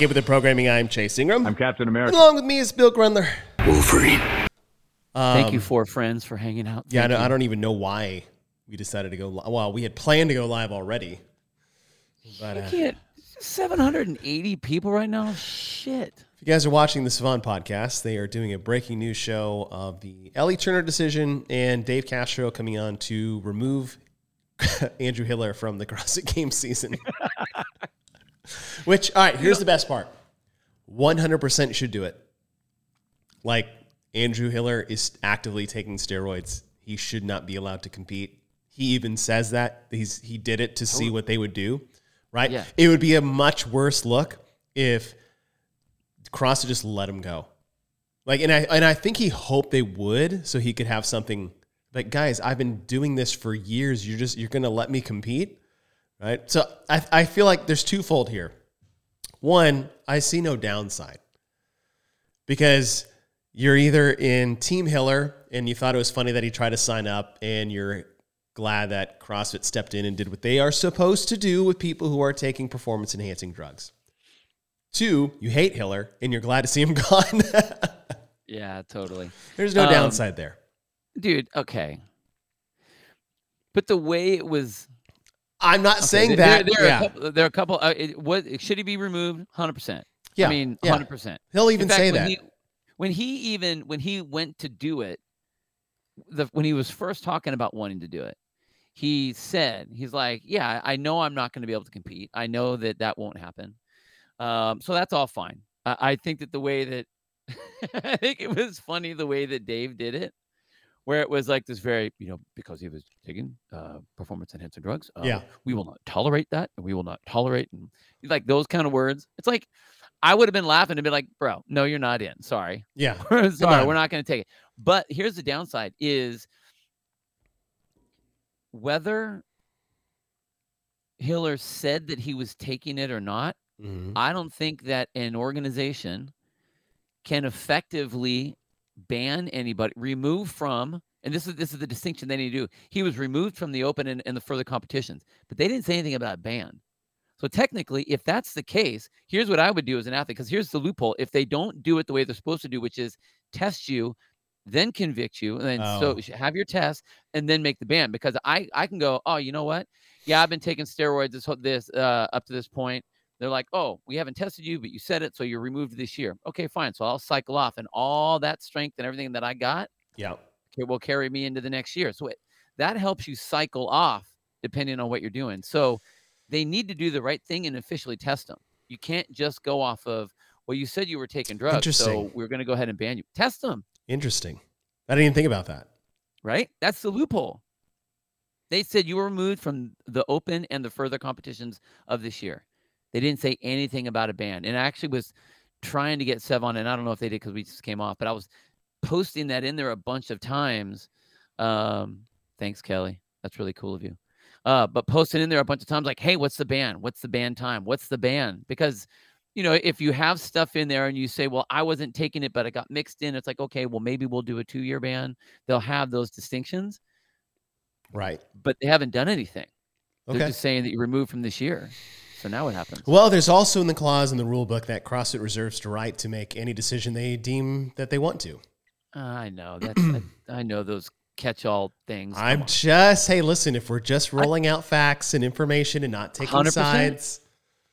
Take it with the programming. I'm Chase Ingraham. I'm Captain America. Along with me is Bill Grundler. Wolverine. Thank you, four friends, for hanging out. Um, Yeah, I don't. I don't even know why we decided to go. Li- well, we had planned to go live already. But uh, I can't. 780 people right now. Shit. if you guys are watching the Sevan podcast, they are doing a breaking news show of the Ellie Turner decision and Dave Castro coming on to remove Andrew Hiller from the CrossFit Games season. Which, all right, here's the best part 100% should do it. Like, Andrew Hiller is actively taking steroids. He should not be allowed to compete. He even says that he's he did it to see what they would do, right? Yeah. It would be a much worse look if CrossFit just let him go. Like, and I and I think he hoped they would, so he could have something. Like, guys, I've been doing this for years. You're just you're gonna let me compete, right? So I I feel like there's twofold here. One, I see no downside because you're either in Team Hiller and you thought it was funny that he tried to sign up, and you're glad that CrossFit stepped in and did what they are supposed to do with people who are taking performance enhancing drugs. Two, you hate Hiller and you're glad to see him gone. Yeah, totally. There's no Um, downside there. Dude, okay. But the way it was. I'm not okay, saying there- that. There, are yeah, a couple, there are a couple. Uh, it, what, should he be removed? 100%. Yeah, I mean, yeah. 100%. he'll even fact, say when that. He, when he even when he went to do it, the when he was first talking about wanting to do it, he said he's like, "Yeah, I know I'm not going to be able to compete. I know that that won't happen. Um, so that's all fine. I, I think that the way that I think it was funny the way that Dave did it." Where it was like this very, you know, because he was taking uh, performance enhancing drugs. Uh, Yeah. we will not tolerate that, and we will not tolerate, and like those kind of words. It's like I would have been laughing and been like, bro, no, you're not in. Sorry. yeah, Sorry, we're not going to take it. But here's the downside is whether Hiller said that he was taking it or not, Mhm. I don't think that an organization can effectively ban anybody, remove from, and this is this is the distinction they need to do. He was removed from the open and, and the further competitions, but they didn't say anything about ban. So technically, if that's the case, here's what I would do as an athlete, because here's the loophole. If they don't do it the way they're supposed to do, which is test you, then convict you, and then so Oh. should have your test and then make the ban. Because I I can go, oh, you know what? Yeah, I've been taking steroids this this uh, up to this point. They're like, oh, we haven't tested you, but you said it, so you're removed this year. Okay, fine. So I'll cycle off, and all that strength and everything that I got yeah. it will carry me into the next year. So it, that helps you cycle off depending on what you're doing. So they need to do the right thing and officially test them. You can't just go off of, well, you said you were taking drugs, so we're going to go ahead and ban you. Test them, Interesting. I didn't even think about that. right? That's the loophole. They said you were removed from the open and the further competitions of this year. They didn't say anything about a ban. And I actually was trying to get Sev on, and I don't know if they did because we just came off, but I was posting that in there a bunch of times. Um, thanks, Kelly. That's really cool of you. Uh, but posting in there a bunch of times like, hey, what's the ban? What's the ban time? What's the ban? Because you know, if you have stuff in there and you say, well, I wasn't taking it, but it got mixed in, it's like, okay, well, maybe we'll do a two year ban. They'll have those distinctions, Right. but they haven't done anything. They're just saying that you're removed from this year. So now what happens? Well, there's also in the clause in the rule book that CrossFit reserves the right to make any decision they deem that they want to. I know that's I, I know those catch all things. Come I'm on. just, hey, listen, if we're just rolling out facts and information and not taking 100%. sides,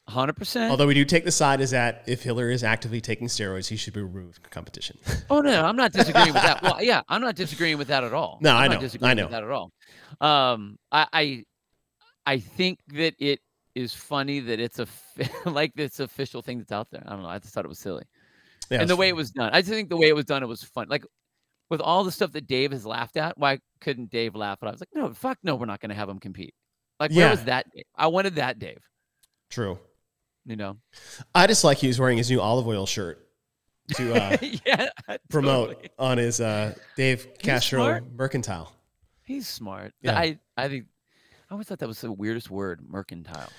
100%. although we do take the side is that if Hiller is actively taking steroids, he should be removed from competition. Oh no, I'm not disagreeing with that. Well, yeah, I'm not disagreeing with that at all. No, I'm I not know, disagreeing I know. with that at all. Um, I, I, I think that it is funny that it's a like this official thing that's out there. I don't know. I just thought it was silly, Yeah, and the way fine. it was done. I just think the way it was done, it was fun. Like with all the stuff that Dave has laughed at, why couldn't Dave laugh? And I was like, no, fuck, no, we're not going to have him compete. Like where was that? Dave? I wanted that Dave. True. You know? I just like he was wearing his new olive oil shirt to uh, yeah. promote totally. on his uh, Dave Castro smart. Mercantile. He's smart. Yeah. I I think I always thought that was the weirdest word, mercantile.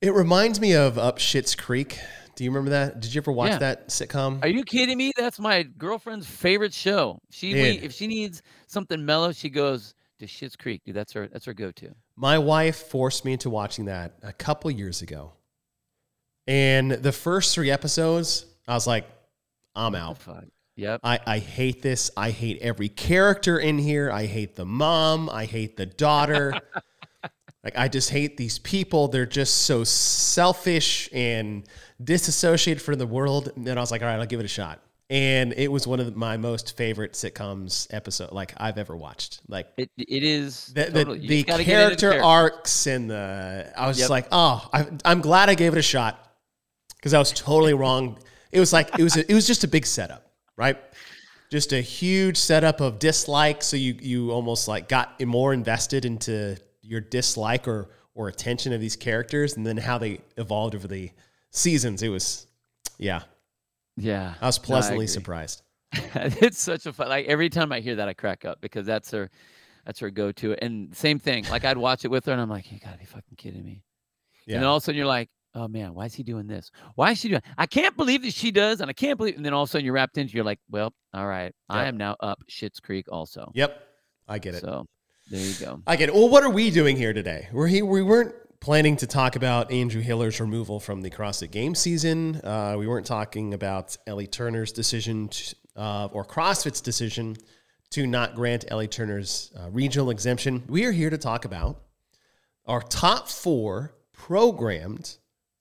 It reminds me of Up Shit's Creek. Do you remember that? Did you ever watch Yeah. that sitcom? Are you kidding me? That's my girlfriend's favorite show. She we, if she needs something mellow, she goes to Schitt's Creek. Dude, that's her that's her go-to. My wife forced me into watching that a couple years ago. And the first three episodes, I was like, I'm out. Yep. I, I hate this. I hate every character in here. I hate the mom. I hate the daughter. like, I just hate these people. They're just so selfish and disassociated from the world. And then I was like, all right, I'll give it a shot. And it was one of my most favorite sitcoms episode like I've ever watched. Like It it is the, the, totally. The just gotta get into the character character. arcs and the I was just like, oh, I, I'm glad I gave it a shot because I was totally wrong. It was like it was a, it was just a big setup, right? Just a huge setup of dislike, so you you almost like got more invested into your dislike or or attention of these characters, and then how they evolved over the seasons. It was, yeah, Yeah. I was No, I pleasantly surprised. it's such a fun. Like every time I hear that, I crack up because that's her, that's her go-to. And same thing. Like I'd watch it with her, and I'm like, you gotta be fucking kidding me. Yeah, And then all of a sudden you're like, oh man, why is he doing this? Why is she doing? I can't believe that she does, and I can't believe. And then all of a sudden you're wrapped into. You're like, well, all right, I am now up Shit's Creek also. yep, I get it. So there you go. I get. Well, what are we doing here today? We're here. We weren't planning to talk about Andrew Hiller's removal from the CrossFit Game season. Uh, we weren't talking about Ellie Turner's decision to, uh, or CrossFit's decision to not grant Ellie Turner's uh, regional exemption. We are here to talk about our top four programmed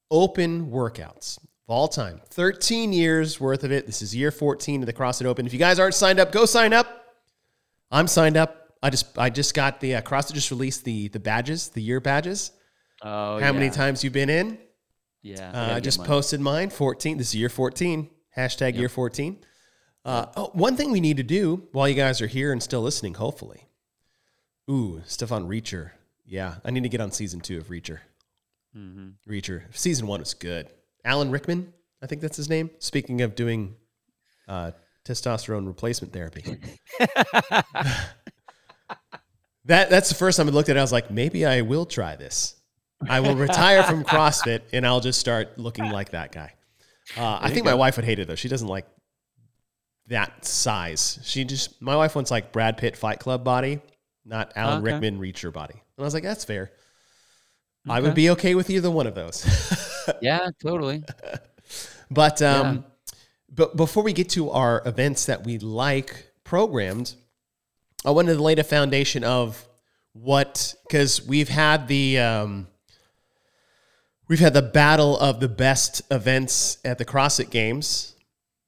open workouts of all time. 13 years worth of it. This is year 14 of the CrossFit Open. If you guys aren't signed up, go sign up. I'm signed up. I just I just got the uh, CrossFit just released the the badges, the year badges. Oh, How many times you've been in? Yeah. Uh, I just mine. posted mine. 14. This is year 14. Hashtag year 14. Uh, oh, one thing we need to do while you guys are here and still listening, hopefully. Ooh, Stefan Reacher. Yeah, I need to get on season two of Reacher. Mhm. Reacher. Season one was good. Alan Rickman, I think that's his name. Speaking of doing uh, testosterone replacement therapy. that that's the first time I looked at it. I was like, maybe I will try this. I will retire from CrossFit and I'll just start looking like that guy. Uh, I think my wife would hate it though. She doesn't like that size. She just my wife wants like Brad Pitt Fight Club body, not Alan Okay. Rickman Reacher body. And I was like, that's fair. I would be okay with either one of those. yeah, totally. But um, but before we get to our events that we like programmed, I wanted to lay the foundation of what because we've had the um, we've had the battle of the best events at the CrossFit Games,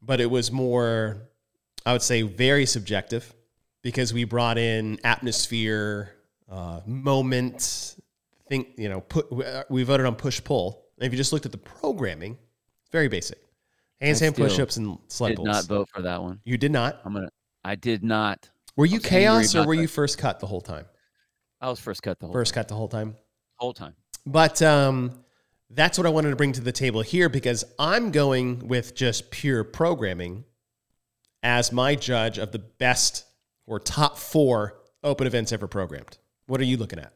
but it was more, I would say, very subjective because we brought in atmosphere, uh, moment, think you know, put we voted on push pull. And if you just looked at the programming, very basic. Handstand push-ups and sled Did pulls. not vote for that one. You did not. I'm gonna. I did not. Were you chaos or were that. you first cut the whole time? I was first cut the whole First cut the whole time. whole time. But um, that's what I wanted to bring to the table here because I'm going with just pure programming as my judge of the best or top four open events ever programmed. What are you looking at?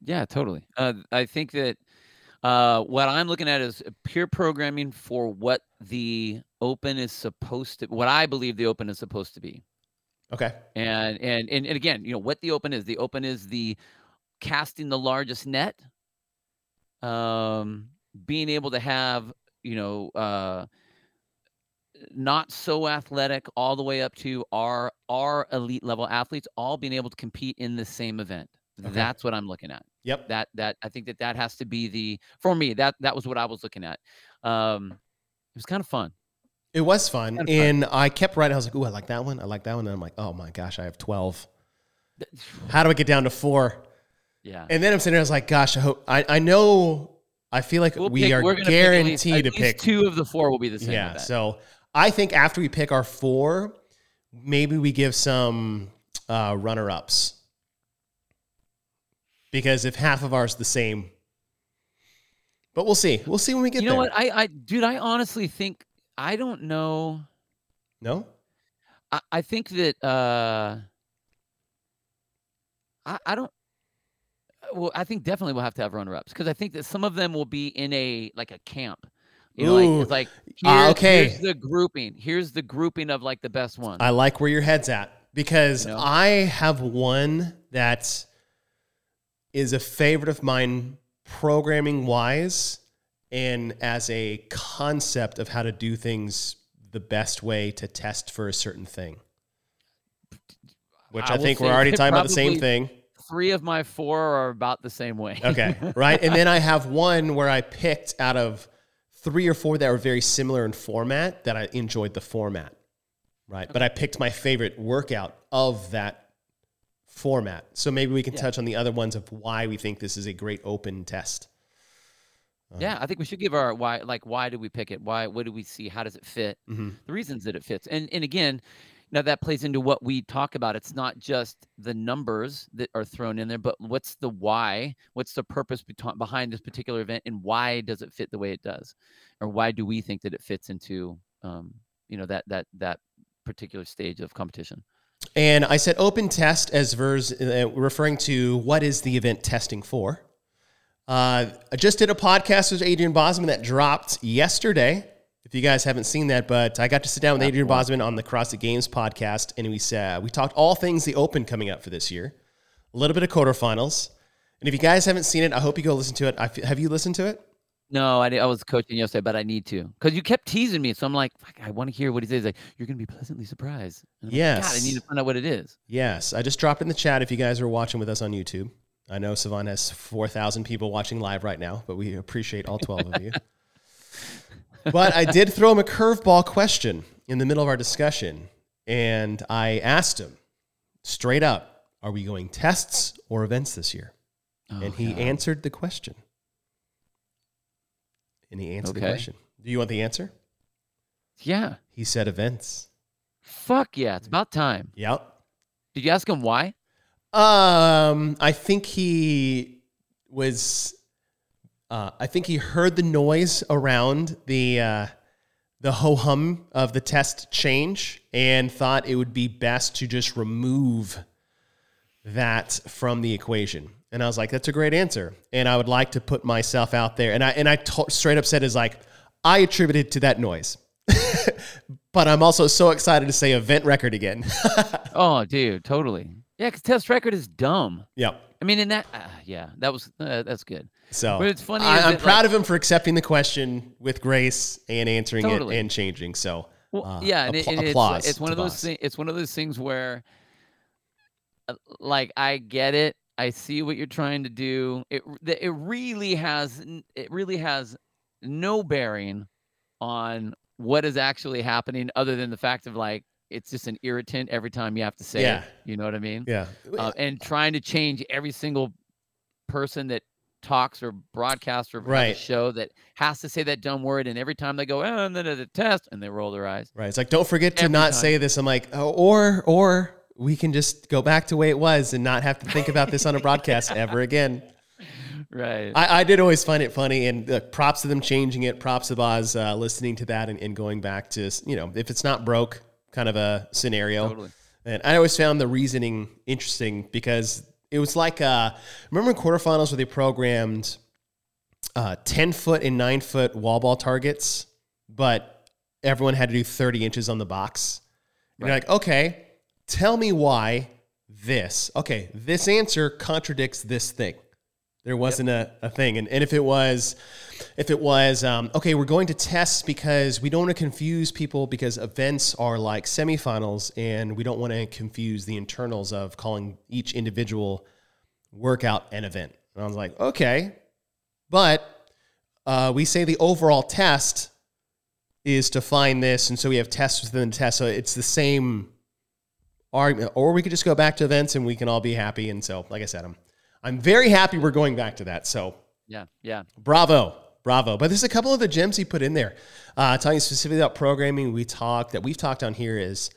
Yeah, totally. Uh, I think that uh, what I'm looking at is pure programming for what the open is supposed to, what I believe the open is supposed to be. Okay. And and and, and again, you know what the open is. The open is the casting the largest net, um, being able to have you know uh, not so athletic all the way up to our our elite level athletes all being able to compete in the same event. Okay. That's what I'm looking at Yep. that that I think that that has to be the for me that that was what I was looking at. Um, it was kind of fun. It was fun. Kinda fun. And I kept writing. I was like, ooh, I like that one. I like that one. And I'm like, oh my gosh, I have 12. How do I get down to four? Yeah, And then I'm sitting there, I was like, gosh, I hope, I, I know, I feel like We'll we pick- are gonna pick guaranteed least- to pick two of the four will be the same. Yeah. So I think after we pick our four, maybe we give some uh, runner ups. Because if half of ours the same, but we'll see. We'll see when we get you know there. what? I I dude, I honestly think I don't know. No? I, I think that uh, I I don't. Well, I think definitely we'll have to have runner ups because I think that some of them will be in a like a camp. You know, Ooh. like it's like here's, okay. here's the grouping. Here's the grouping of like the best ones. I like where your head's at because You know? I have one that is a favorite of mine programming wise and as a concept of how to do things the best way to test for a certain thing. Which I I, think we're already talking about the same thing. Three of my four are about the same way. Okay, right. And then I have one where I picked out of three or four that were very similar in format that I enjoyed the format, right? But I picked my favorite workout of that format. So maybe we can Yeah. touch on the other ones of why we think this is a great open test. Yeah, I think we should give our why. Like, why do we pick it? Why? What do we see? How does it fit? Mhm. The reasons that it fits. And and again, now that plays into what we talk about. It's not just the numbers that are thrown in there, but what's the why? What's the purpose beto- behind this particular event, and why does it fit the way it does, or why do we think that it fits into, um, you know, that that that particular stage of competition? And I said open test as vers uh, referring to what is the event testing for. Uh, I just did a podcast with Adrian Bozman that dropped yesterday. If you guys haven't seen that, but I got to sit down with Adrian Bozman on the CrossFit Games podcast, and we said we talked all things the Open coming up for this year, a little bit of quarterfinals. And if you guys haven't seen it, I hope you go listen to it. I f- have you listened to it? No, I, I was coaching yesterday, but I need to because you kept teasing me. So I'm like, "Fuck, I want to hear what he says. Like, you're going to be pleasantly surprised. I'm like, God, I need to find out what it is. Yes, I just dropped in the chat if you guys are watching with us on YouTube. I know Sevan has 4,000 people watching live right now, but we appreciate all 12 of you. but I did throw him a curveball question in the middle of our discussion, and I asked him straight up, are we going tests or events this year? Oh, and he God. answered the question. And he answered the question. Do you want the answer? yeah, He said events. fuck yeah, it's about time. Yep. Did you ask him why? Um, I think he was. Uh, I think he heard the noise around the uh, the ho hum of the test change and thought it would be best to just remove that from the equation. And I was like, "That's a great answer." And I would like to put myself out there. And I and I straight up said, "Is like I attributed to that noise." but I'm also so excited to say event record again. Oh, dude, totally. Yeah, because test record is dumb. yep. I mean, in that, uh, yeah, that was uh, that's good. So But it's funny I, I'm that, proud like- of him for accepting the question with grace and answering Totally. it and changing. So Well, uh, yeah, and, it, and it's, applause. it's one of those things. It's one of those things where, uh, like, I get it. I see what you're trying to do. It it really has it really has no bearing on what is actually happening, other than the fact of like it's just an irritant every time you have to say Yeah. it. You know what I mean? Yeah. Uh, and trying to change every single person that talks or broadcasts or Right. show that has to say that dumb word, and every time they go, oh, and then the test, and they roll their eyes. right. It's like don't forget to Every not time. say this. I'm like, oh, or or we can just go back to the way it was and not have to think about this on a broadcast ever again. Right. I, I did always find it funny, and uh, props to them changing it. Props to Oz uh, listening to that and, and going back to you know if it's not broke, kind of a scenario. Totally. And I always found the reasoning interesting because it was like uh, remember in quarterfinals where they programmed uh, ten foot and nine foot wall ball targets, but everyone had to do thirty inches on the box. And You're like, okay, tell me why this. Okay, this answer contradicts this thing. There wasn't a, a thing. And, and if it was, if it was, um, okay, we're going to tests because we don't want to confuse people because events are like semifinals and we don't want to confuse the internals of calling each individual workout an event. And I was like, okay, but uh, we say the overall test is to find this. And so we have tests within the test. So it's the same argument. Or we could just go back to events and we can all be happy. And so, like I said, I'm, I'm very happy we're going back to that. So Yeah. Yeah. bravo, bravo. But there's a couple of the gems he put in there. Uh, talking specifically about programming, we talked that we've talked on here is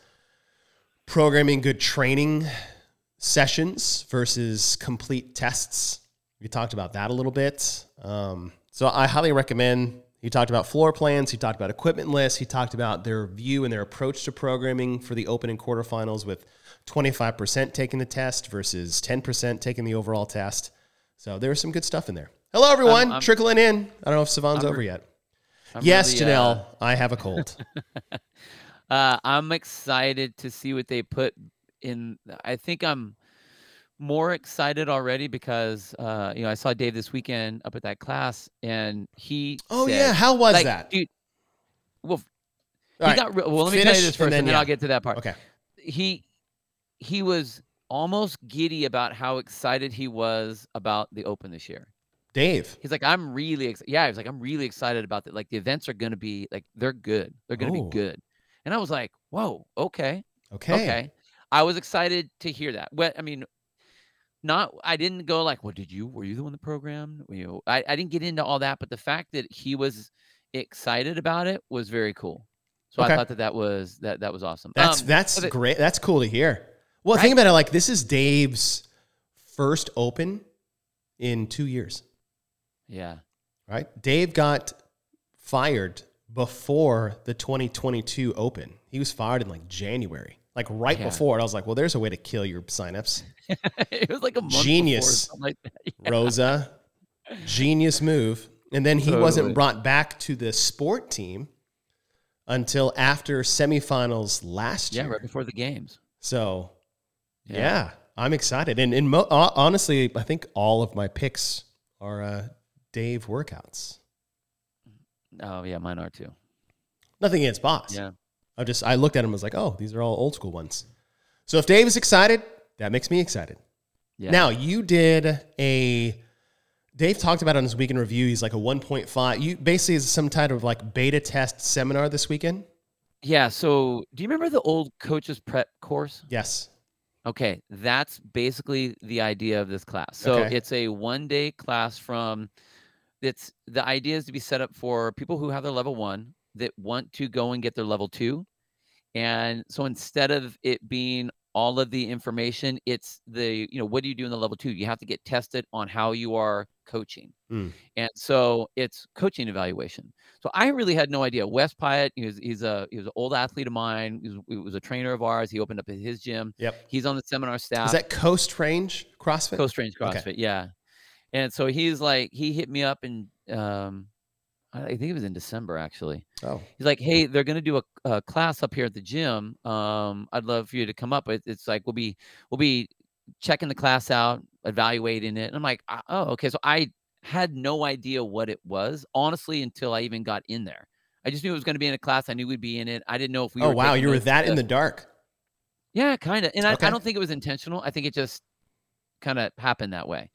programming good training sessions versus complete tests. We talked about that a little bit. Um, so I highly recommend. He talked about floor plans. He talked about equipment lists. He talked about their view and their approach to programming for the open and quarterfinals with 25% taking the test versus 10% taking the overall test. So there was some good stuff in there. Hello, everyone. I'm- Trickling in. I don't know if Sevan's I'm over yet. I'm yes, really, uh, Janelle, I have a cold. Uh, I'm excited to see what they put in. I think I'm more excited already because uh, you know I saw Dave this weekend up at that class, and he. Oh said, yeah, how was like, that? dude? Well, All he right, got well. Let me tell you finish, this first, and then, then, yeah. I'll get to that part. Okay. He he was almost giddy about how excited he was about the Open this year. Dave. He's like, I'm really excited. Yeah, he was like, I'm really excited about that. Like the events are going to be like they're good. They're going to Oh. be good. And I was like, whoa, okay, Okay. okay. I was excited to hear that. What I mean, not I didn't go like, well, did you were you the one that programmed? You know, I, I didn't get into all that, but the fact that he was excited about it was very cool. So Okay. I thought that that was that that was awesome. That's Um, that's great. That's cool to hear. Well, think about it. Like this is Dave's first Open in two years. yeah. Right? Dave got fired before the 2022 Open. He was fired in like January, like right Yeah. before. And I was like, well, there's a way to kill your signups. it was like a Genius. like that. Rosa, genius move. And then he Totally. wasn't brought back to the sport team until after semifinals last Yeah, year. right before the games. So, yeah, I'm excited. And, and mo- honestly, I think all of my picks are uh, Dave workouts. Oh yeah, mine are too. Nothing against Boz. Yeah. I just I looked at him and was like, oh, these are all old school ones. So if Dave is excited, that makes me excited. Yeah. Now you did a. Dave talked about it on his weekend review. He's like a 1.5. You basically is some type of like beta test seminar this weekend. Yeah. So, do you remember the old coaches prep course? Yes. Okay, that's basically the idea of this class. So Okay. it's a one day class from. It's the idea is to be set up for people who have their level one that want to go and get their level two, and so instead of it being all of the information, it's the you know what do you do in the level two? You have to get tested on how you are coaching, Mm. and so it's coaching evaluation. So I really had no idea. Wes Pyatt, he was he's a he was an old athlete of mine. He was, he was a trainer of ours. He opened up his gym. Yep. He's on the seminar staff. Is that Coast Range CrossFit? Coast Range Okay. CrossFit? Yeah. And so he's like, he hit me up and um, I think it was in December actually. Oh, He's like, hey, they're gonna do a, a class up here at the gym. Um, I'd love for you to come up. It, it's like we'll be we'll be checking the class out, evaluating it. And I'm like, "Ah, oh, okay. So I had no idea what it was, honestly, until I even got in there. I just knew it was going to be in a class. I knew we'd be in it. I didn't know if we oh wow, you were that in the dark. yeah, kind of. And I, Okay. I don't think it was intentional. I think it just kind of happened that way.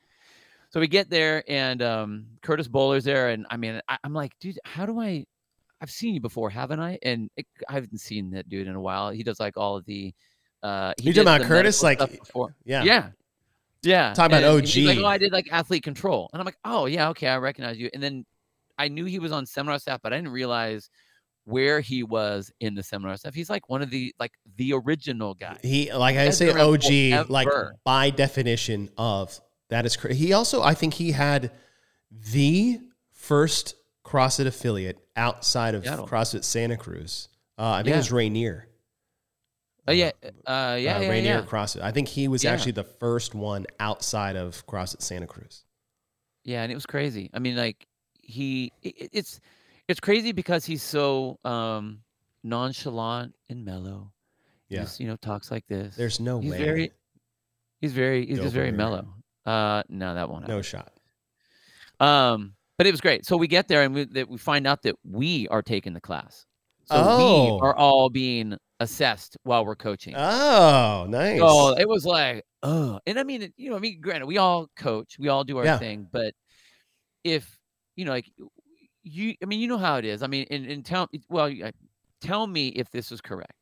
So we get there, and um, Curtis Bowler's there, and I mean, I, I'm like, dude, how do I? I've seen you before, haven't I? And it, I haven't seen that dude in a while. He does like all of the. Uh, he You talking about Curtis? Like, before. Yeah. Yeah. Yeah. Talking about And he's like, OG. oh, I did like athlete control. And I'm like, oh, yeah, okay, I recognize you. And then I knew he was on seminar staff, but I didn't realize where he was in the seminar staff. He's like one of the like the original guy. He like I say OG like by definition of that is cra- he also I think he had the first CrossFit affiliate outside of Seattle. CrossFit Santa Cruz. Uh, I think it was Rainier. Oh yeah, uh, yeah, uh, yeah, Rainier yeah. CrossFit. I think he was Yeah. actually the first one outside of CrossFit Santa Cruz. Yeah, and it was crazy. I mean, like he, it, it- it's it's crazy because he's so um nonchalant and mellow. Yeah. just, you know, talks like this. There's no he's way. very, he's very, he's just very mellow. Uh, no, that won't happen. no shot. Um, but it was great. So we get there and we that we find out that we are taking the class. So Oh. we are all being assessed while we're coaching. Oh, nice. So it was like, oh, and I mean, you know, I mean, granted, we all coach, we all do our Yeah. thing, but if you know, like you, I mean, you know how it is. I mean, and, and tell, well, tell me if this is correct.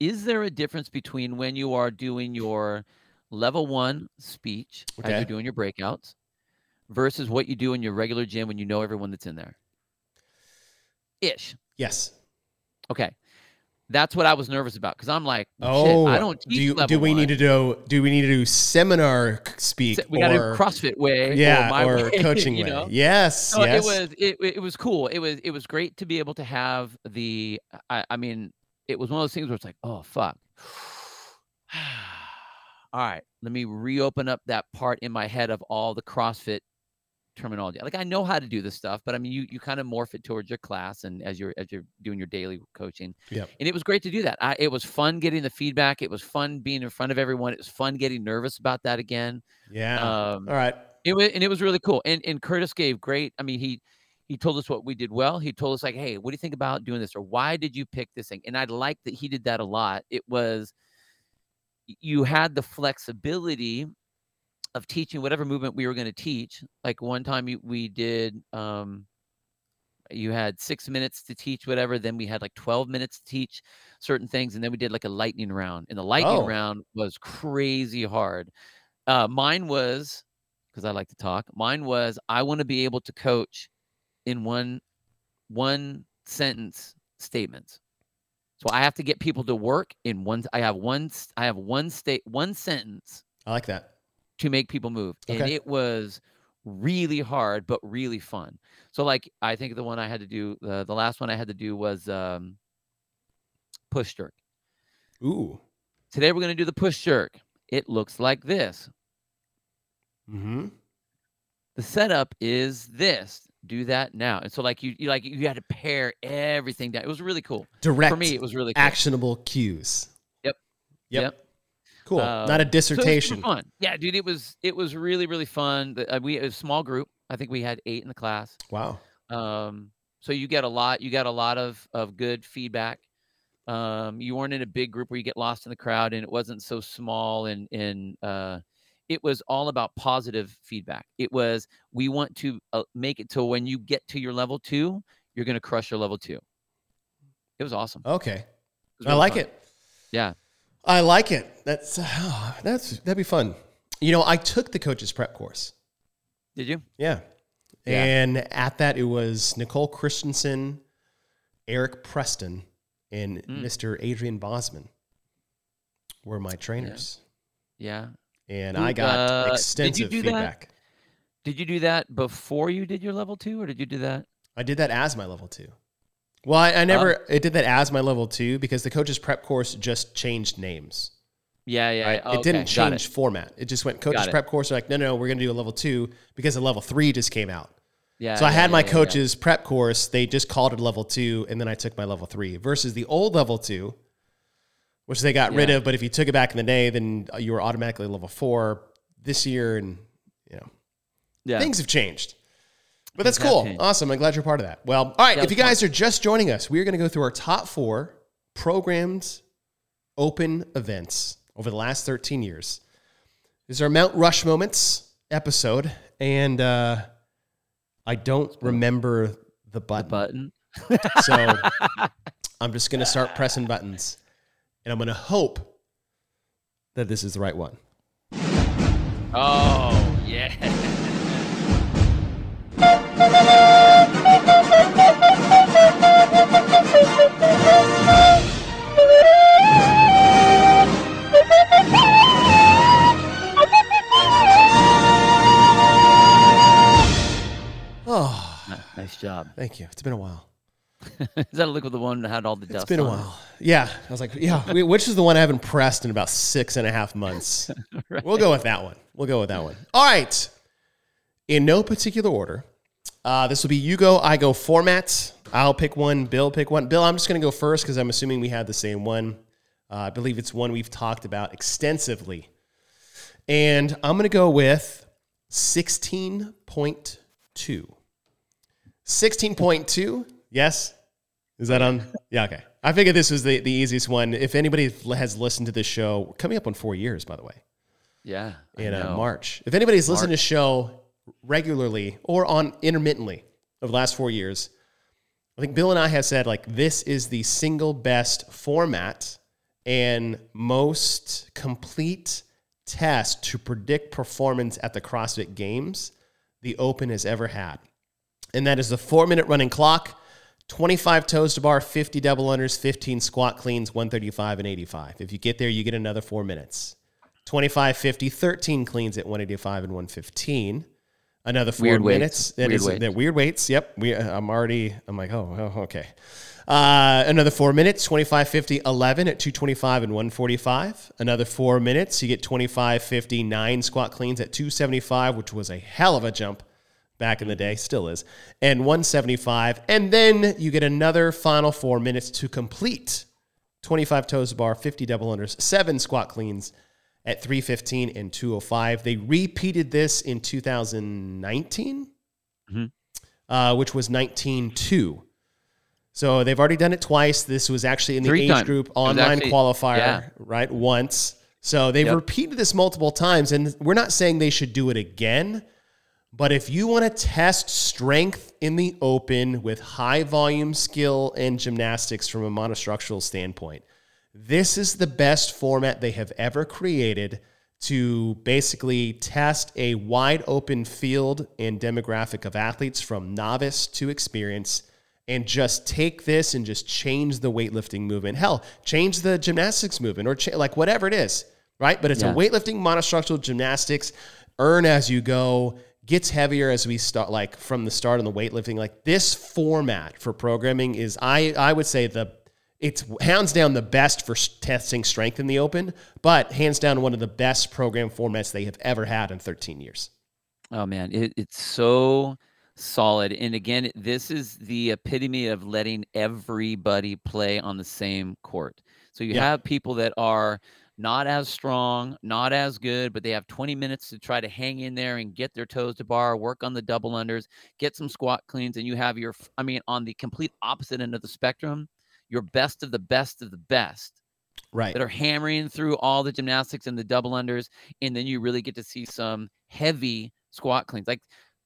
Is there a difference between when you are doing your level one speech as you're doing your breakouts versus what you do in your regular gym when you know everyone that's in there? Ish. yes. Okay. That's what I was nervous about because I'm like, Oh, shit, I oh, don't teach do you, do we one. need to do do we need to do seminar speak we got to CrossFit way, yeah or my or way, coaching you way? Yes, So yes. it was it, it was cool. It was it was great to be able to have the. I, I mean, it was one of those things where it's like, oh fuck. all right, let me reopen up that part in my head of all the CrossFit terminology. Like I know how to do this stuff, but I mean, you you kind of morph it towards your class and as you're as you're doing your daily coaching. Yep. And it was great to do that. I, it was fun getting the feedback. It was fun being in front of everyone. It was fun getting nervous about that again. Yeah. Um, All right. it was and it was really cool. And and Curtis gave great. I mean, he he told us what we did well. He told us like, hey, what do you think about doing this, or why did you pick this thing? And I liked that he did that a lot. It was you had the flexibility of teaching whatever movement we were going to teach. Like one time we did, um, you had six minutes to teach whatever. Then we had like 12 minutes to teach certain things. And then we did like a lightning round. And the lightning Oh. round was crazy hard. Uh, mine was, because I like to talk, mine was I want to be able to coach in one one sentence statements. So I have to get people to work in one. I have one. I have one state, one sentence I like that. to make people move, and it was really hard, but really fun. So like I think the one I had to do, uh, the last one I had to do was um, push jerk. Ooh. Today we're going to do the push jerk. It looks like this. Mm-hmm. The setup is this. Do that now. And so like you, you like you had to pare everything down. It was really cool. Direct For me, it was really cool. actionable cues. Yep. Yep. Yep. Cool. Um, Not a So it was super dissertation. fun. Yeah, dude, it was it was really really fun. Uh, we a small group. I think we had eight in the class. wow. Um, so you get a lot. You got a lot of of good feedback. Um, you weren't in a big group where you get lost in the crowd, and it wasn't so small. And and uh, it was all about positive feedback. It was we want to uh, make it to when you get to your level two, you're gonna crush your level two. It was awesome. Okay. was I like fun. it. Yeah. I like it. That's oh, that's that'd be fun. You know, I took the coach's prep course. Did you? Yeah. Yeah. And at that, it was Nicole Christensen, Eric Preston, and Mm. Mr. Adrian Bozman were my trainers. Yeah. And I got uh, did you extensive do that? feedback. Did you do that before you did your level two, or did you do that? I did that as my level two. Well, I, I never I did that as my level two because the coach's prep course just changed names. Yeah, yeah. Right? it didn't change format. It just went it. prep course. Like, no, no, no, we're going to do a level two because the level three just came out. Yeah. So I had my yeah, yeah, yeah. coach's prep course. They just called it level two, and then I took my level three versus the old level two, which they got rid of. But if you took it back in the day, then you were automatically level four this year, and you know Yeah. things have changed. But that's cool. changed. Awesome. I'm glad you're part of that. Well, all right. Yeah, if you it's fun. guys are just joining us, we are going to go through our top four programmed open events over the last 13 years. This is our Mount Rush Moments episode. And uh, I don't remember the the button. button. So I'm just going to start pressing buttons. And I'm going to hope that this is the right one. Oh yeah. Oh, Ni- Nice job. thank you. It's been a while. Is that a look the one that had all the dust? It's been a it? while. Yeah. I was like, yeah, wh- which is the one I haven't pressed in about six and a half months? We'll go with that one. We'll go with that one. All right. In no particular order, uh, this will be you go, I go format. I'll pick one. Bill pick one. Bill, I'm just going to go first because I'm assuming we had the same one. Uh, I believe it's one we've talked about extensively. And I'm going to go with 16.2. 16.2. Yes. Is that on? Yeah, okay. I figured this was the, the easiest one. If anybody has listened to this show, coming up on four years, by the way, Yeah. In uh. March. If anybody's listened to the show regularly or on intermittently over the last four years, I think Bill and I have said like this is the single best format and most complete test to predict performance at the CrossFit Games the Open has ever had. And that is the four minute running clock, 25 toes to bar, 50 double unders, 15 squat cleans, 135 and 85. If you get there, you get another four minutes. 25, 50, 13 cleans at 185 and 115. Another four Weird minutes. That Weird is- weights. weird weights. Yep. We, uh, I'm already, I'm like, oh, oh okay. Uh, another four minutes, 25, 50, 11 at 225 and 145. Another four minutes, you get 25, 50, nine squat cleans at 275, which was a hell of a jump back in the day, still is, and 175. And then you get another final four minutes to complete 25 toes to bar, 50 double unders, seven squat cleans at 315 and 205. They repeated this in 2019, Mhm. uh, which was 19.2. So they've already done it twice. This was actually in the Three age times. group online actually- qualifier, yeah. right? Once. So they've Yep. repeated this multiple times, and we're not saying they should do it again. But if you want to test strength in the open with high volume skill and gymnastics from a monostructural standpoint, this is the best format they have ever created to basically test a wide open field and demographic of athletes from novice to experience and just take this and just change the weightlifting movement. Hell, change the gymnastics movement or cha- like whatever it is, right? But it's Yeah. a weightlifting monostructural gymnastics, earn as you go, gets heavier as we start like from the start on the weightlifting. Like this format for programming is I I would say the it's hands down the best for testing strength in the open, but hands down one of the best program formats they have ever had in 13 years. Oh man, it, it's so solid. And again, this is the epitome of letting everybody play on the same court. So you Yeah. have people that are not as strong, not as good, but they have 20 minutes to try to hang in there and get their toes to bar, work on the double unders, get some squat cleans, and you have your, I mean, on the complete opposite end of the spectrum, your best of the best of the best Right. that are hammering through all the gymnastics and the double unders. And then you really get to see some heavy squat cleans like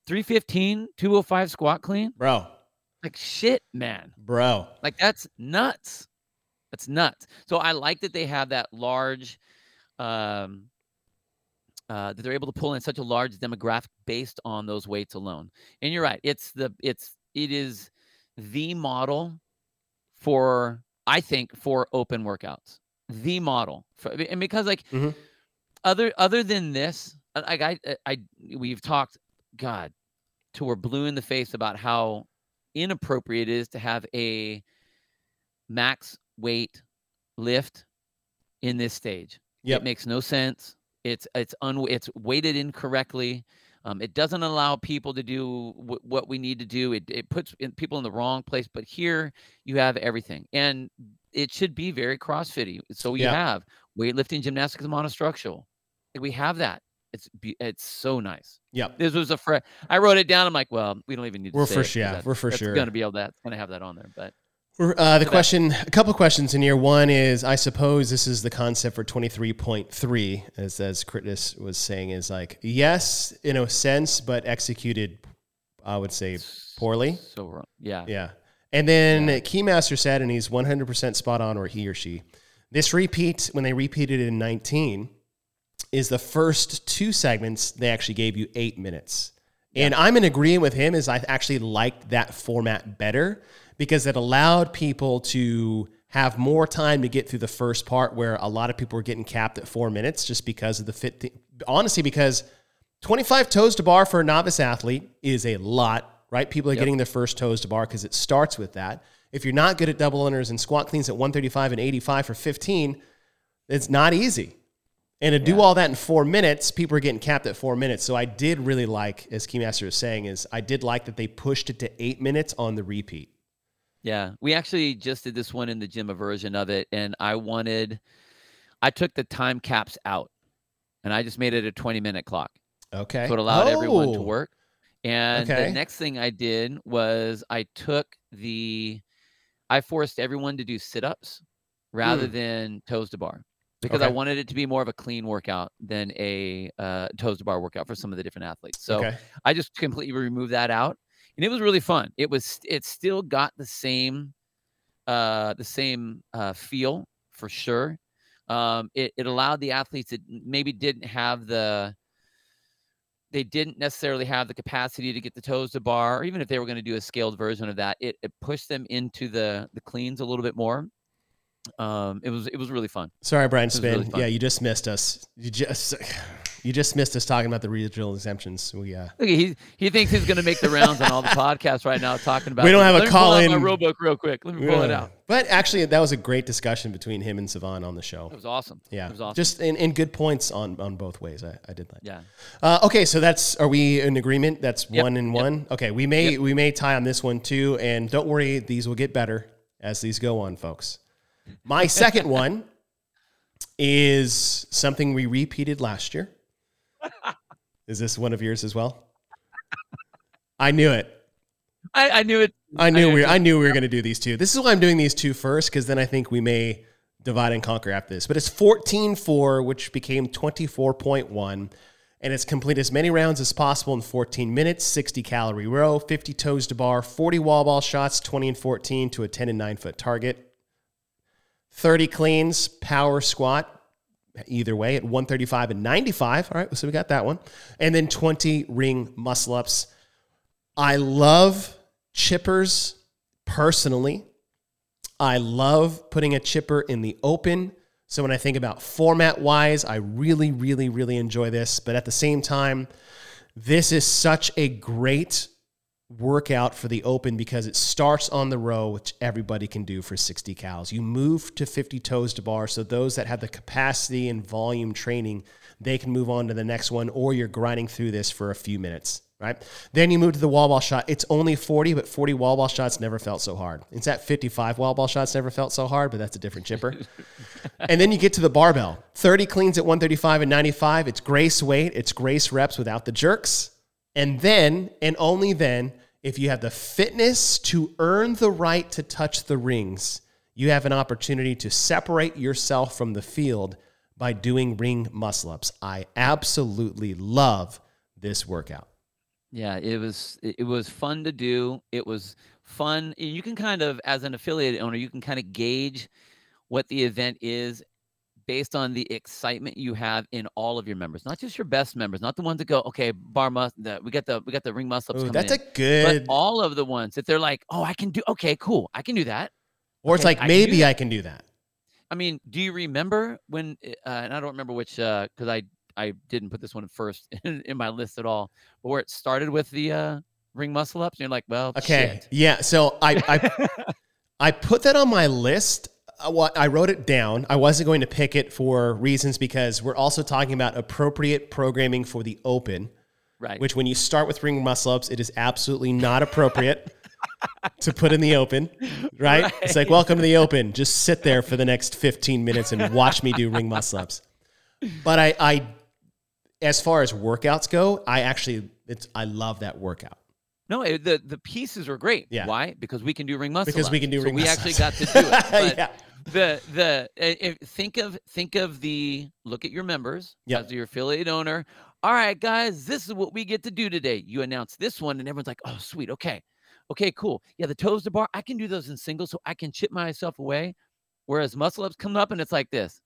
315, 205 squat clean. Bro. Like shit, man. Bro. Like that's nuts. That's nuts. So I like that they have that large, um, uh, that they're able to pull in such a large demographic based on those weights alone. And you're right. It's the it's it is the model for I think for open workouts. The model for and because like Mhm. other other than this, uh, like I I, I we've talked God to we're blue in the face about how inappropriate it is to have a max weight lift in this stage. Yep. It makes no sense. It's it's un it's weighted incorrectly. Um, it doesn't allow people to do w- what we need to do. It it puts in people in the wrong place. But here you have everything, and it should be very CrossFitty. So you Yeah. have weightlifting, gymnastics, and monostructural. We have that. It's be- it's so nice. Yep. This was a fre- I wrote it down. I'm like, well, we don't even need to. We're for it sure- yeah, that- we're for that's sure. Going to be able to. Going to have that on there. But Uh, the question, a couple questions in here. One is, I suppose this is the concept for 23.3, as, as Kritis was saying, is like, yes, in a sense, but executed, I would say, poorly. So wrong. Yeah. Yeah. And then Keymaster said, and he's 100% spot on, or he or she, this repeat, when they repeated it in 19, is the first two segments, they actually gave you eight minutes. And I'm in agreement with him, is I actually liked that format better because it allowed people to have more time to get through the first part where a lot of people were getting capped at four minutes just because of the fit. Th- honestly, because 25 toes to bar for a novice athlete is a lot, right? People are Yep. getting their first toes to bar because it starts with that. If you're not good at double unders and squat cleans at 135 and 85 for 15, it's not easy. And to do all that in four minutes, people are getting capped at four minutes. So I did really like, as Keymaster was saying, is I did like that they pushed it to eight minutes on the repeat. Yeah, we actually just did this one in the gym, a version of it, and I wanted, I took the time caps out, and I just made it a 20 minute clock, Okay. so it allowed everyone to Oh, work. And Okay. the next thing I did was I took the, I forced everyone to do sit ups rather Hmm. than toes to bar because I wanted it to be more of a clean workout than a uh, toes to bar workout for some of the different athletes. So Okay. I just completely removed that out, and it was really fun. It was it still got the same uh the same uh feel for sure. Um it, it allowed the athletes that maybe didn't have the they didn't necessarily have the capacity to get the toes to bar, or even if they were going to do a scaled version of that, it, it pushed them into the the cleans a little bit more. Um, it was it was really fun. Sorry, Brian was really Spin. yeah, you just missed us. You just You just missed us talking about the regional exemptions. We uh, Look, he he thinks he's going to make the rounds on all the podcasts right now, talking about. We don't have a Let me pull call-in- My rule book, real quick. Let me pull it out. But actually, that was a great discussion between him and Sevan on the show. It was awesome. Yeah, it was awesome. just in, in good points on on both ways. I, I did that. yeah. Uh, okay, so that's are we in agreement? That's Yep, one and yep. one. Okay, we may we may tie on this one too, and don't worry, these will get better as these go on, folks. My second one is something we repeated last year. Is this one of yours as well? I knew it. I, I knew it. I knew I- we I knew we were going to do these two. This is why I'm doing these two first because then I think we may divide and conquer after this. But it's 14-4, which became 24.1, and it's complete as many rounds as possible in 14 minutes, 60 calorie row, 50 toes to bar, 40 wall ball shots, 20 and 14 to a 10 and 9 foot target, 30 cleans, power squat, either way at 135 and 95. All right, so we got that one. And then 20 ring muscle ups. I love chippers personally. I love putting a chipper in the open. So when I think about format wise, I really, really, really enjoy this. But at the same time, this is such a great workout for the open because it starts on the row, which everybody can do for 60 cals. You move to 50 toes to bar. So those that have the capacity and volume training, they can move on to the next one, or you're grinding through this for a few minutes. Right. Then you move to the wall ball shot. It's only 40, but 40 wall ball shots never felt so hard. It's at 55 wall ball shots never felt so hard, but that's a different chipper. and then you get to the barbell. 30 cleans at 135 and 95. It's grace weight, it's grace reps without the jerks. And then, and only then, if you have the fitness to earn the right to touch the rings, you have an opportunity to separate yourself from the field by doing ring muscle ups. I absolutely love this workout. Yeah, it was it was fun to do. It was fun. You can kind of, as an affiliate owner, you can kind of gauge what the event is based on the excitement you have in all of your members, not just your best members, not the ones that go, okay, bar mus, the, we got the we got the ring muscle ups Ooh, that's in. a good, but all of the ones that they're like, oh, I can do. Okay, cool, I can do that. or it's like I maybe that. I can do that. I mean, do you remember when? Uh, and I don't remember which because I I didn't put this one first in, in my list at all. But where it started with the uh, ring muscle ups, and you're like, well, Okay. shit. Yeah. So I, I I put that on my list. What I wrote it down. I wasn't going to pick it for reasons because we're also talking about appropriate programming for the open. right? Which, when you start with ring muscle ups, it is absolutely not appropriate to put in the open. Right? It's like welcome to the open. Just sit there for the next fifteen minutes and watch me do ring muscle ups. But I, I, as far as workouts go, I actually, it's I love that workout. no, it, the the pieces are great. Yeah. Why? Because we can do ring muscle. Ups. Because we can do So ring We muscle actually got ups. to do it. Yeah. The the uh, if, think of think of the look at your members Yep. as your affiliate owner. All right, guys, this is what we get to do today. You announce this one, and everyone's like, "Oh, sweet, okay, okay, cool. Yeah, the toes to bar, I can do those in singles, so I can chip myself away." Whereas muscle ups come up, and it's like this: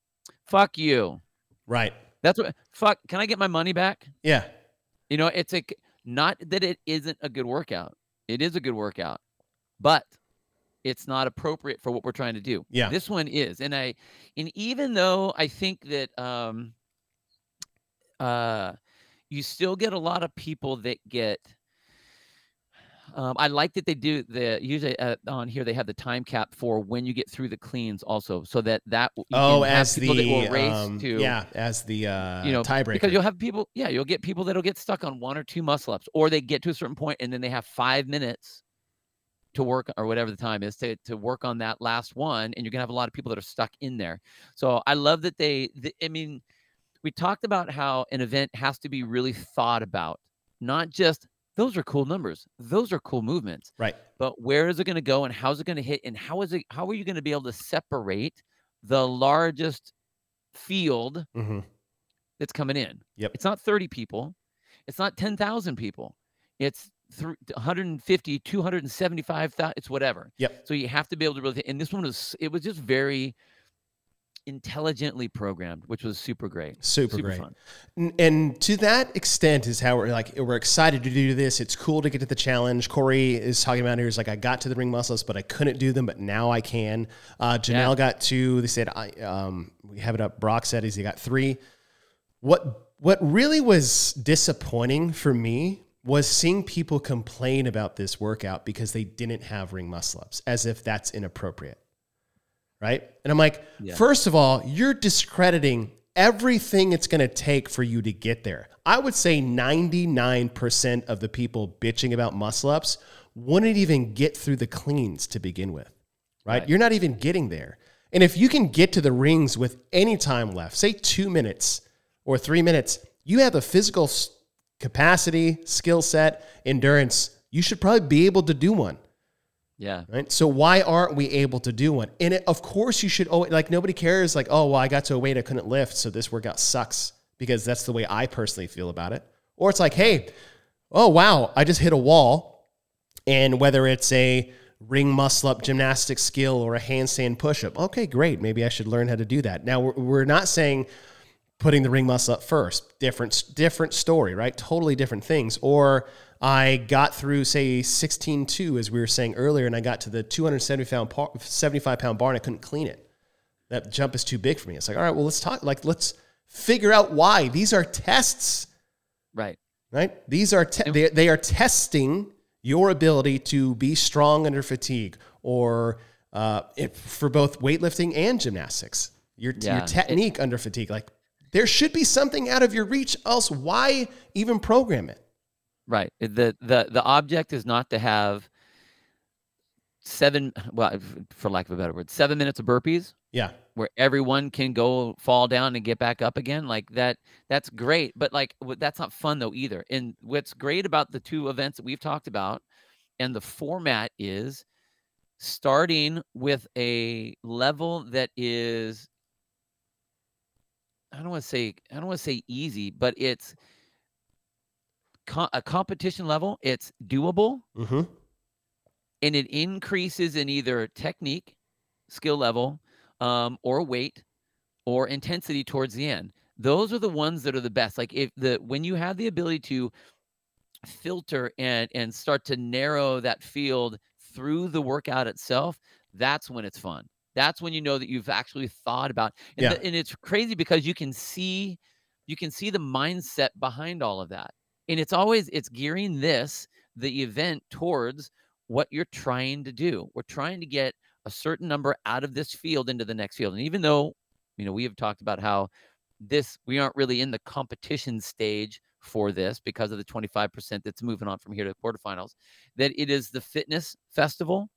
"Fuck you." Right. That's what. Fuck. Can I get my money back? Yeah. You know, it's like not that it isn't a good workout. It is a good workout, but it's not appropriate for what we're trying to do. Yeah. This one is. And I and even though I think that um uh you still get a lot of people that get um, I like that they do the usually uh, on here they have the time cap for when you get through the cleans also, so that that you Oh, as the that will race um, to yeah, as the uh, you know, tiebreaker. because you'll have people, yeah, you'll get people that'll get stuck on one or two muscle ups, or they get to a certain point and then they have five minutes to work or whatever the time is to, to work on that last one, and you're gonna have a lot of people that are stuck in there. So I love that they, the, I mean, we talked about how an event has to be really thought about, not just those are cool numbers, those are cool movements, right. but where is it going to go and how's it going to hit and how is it how are you going to be able to separate the largest field hmm that's coming in. Yep. It's not 30 people. It's not 10,000 people. It's thr 150, 275,000. It's whatever. Yep. So you have to be able to really, and this one was, it was just very intelligently programmed, which was super great. Super, Super great. fun. And to that extent is how we're like we're excited to do this. It's cool to get to the challenge. Corey is talking about here is like I got to the ring muscles, but I couldn't do them, but now I can. Uh, Janelle Yeah. got two. They said I um, we have it up. Brock said he's he got three. What what really was disappointing for me was seeing people complain about this workout because they didn't have ring muscle ups, as if that's inappropriate. Right. And I'm like, Yeah. first of all, you're discrediting everything it's going to take for you to get there. I would say 99% of the people bitching about muscle ups wouldn't even get through the cleans to begin with. Right? Right. You're not even getting there. And if you can get to the rings with any time left, say two minutes or three minutes, you have the physical capacity, skill set, endurance. You should probably be able to do one Yeah. right? So why aren't we able to do one? And it, of course, you should. Oh, like nobody cares. Like, oh, well, I got to a weight I couldn't lift, so this workout sucks because that's the way I personally feel about it. Or it's like, hey, oh wow, I just hit a wall, and whether it's a ring muscle up gymnastic skill or a handstand push up, okay, great. Maybe I should learn how to do that. Now we're, we're not saying putting the ring muscle up first. Different, different story, right? Totally different things. Or I got through, say, 16.2, as we were saying earlier, and I got to the 275 pound, par- 75 pound bar and I couldn't clean it. That jump is too big for me. It's like, all right, well, let's talk, like, let's figure out why. These are tests, Right. right? These are, te- they, they are testing your ability to be strong under fatigue or uh, it, for both weightlifting and gymnastics. Your, Yeah. your technique under fatigue. Like, there should be something out of your reach, else why even program it? Right. The the the object is not to have seven well for lack of a better word, seven minutes of burpees Yeah. where everyone can go fall down and get back up again. Like that that's great. But like that's not fun though either. And what's great about the two events that we've talked about and the format is starting with a level that is I don't want to say I don't want to say easy, but it's co- a competition level. It's doable Mm-hmm. and it increases in either technique, skill level, um, or weight, or intensity towards the end. Those are the ones that are the best. Like if the when you have the ability to filter and and start to narrow that field through the workout itself, that's when it's fun. That's when you know that you've actually thought about and, Yeah. the- and it's crazy because you can see you can see the mindset behind all of that. And it's always it's gearing this the event towards what you're trying to do. We're trying to get a certain number out of this field into the next field. And even though, you know, we have talked about how this we aren't really in the competition stage for this because of the 25% that's moving on from here to the quarterfinals, that it is the fitness festival,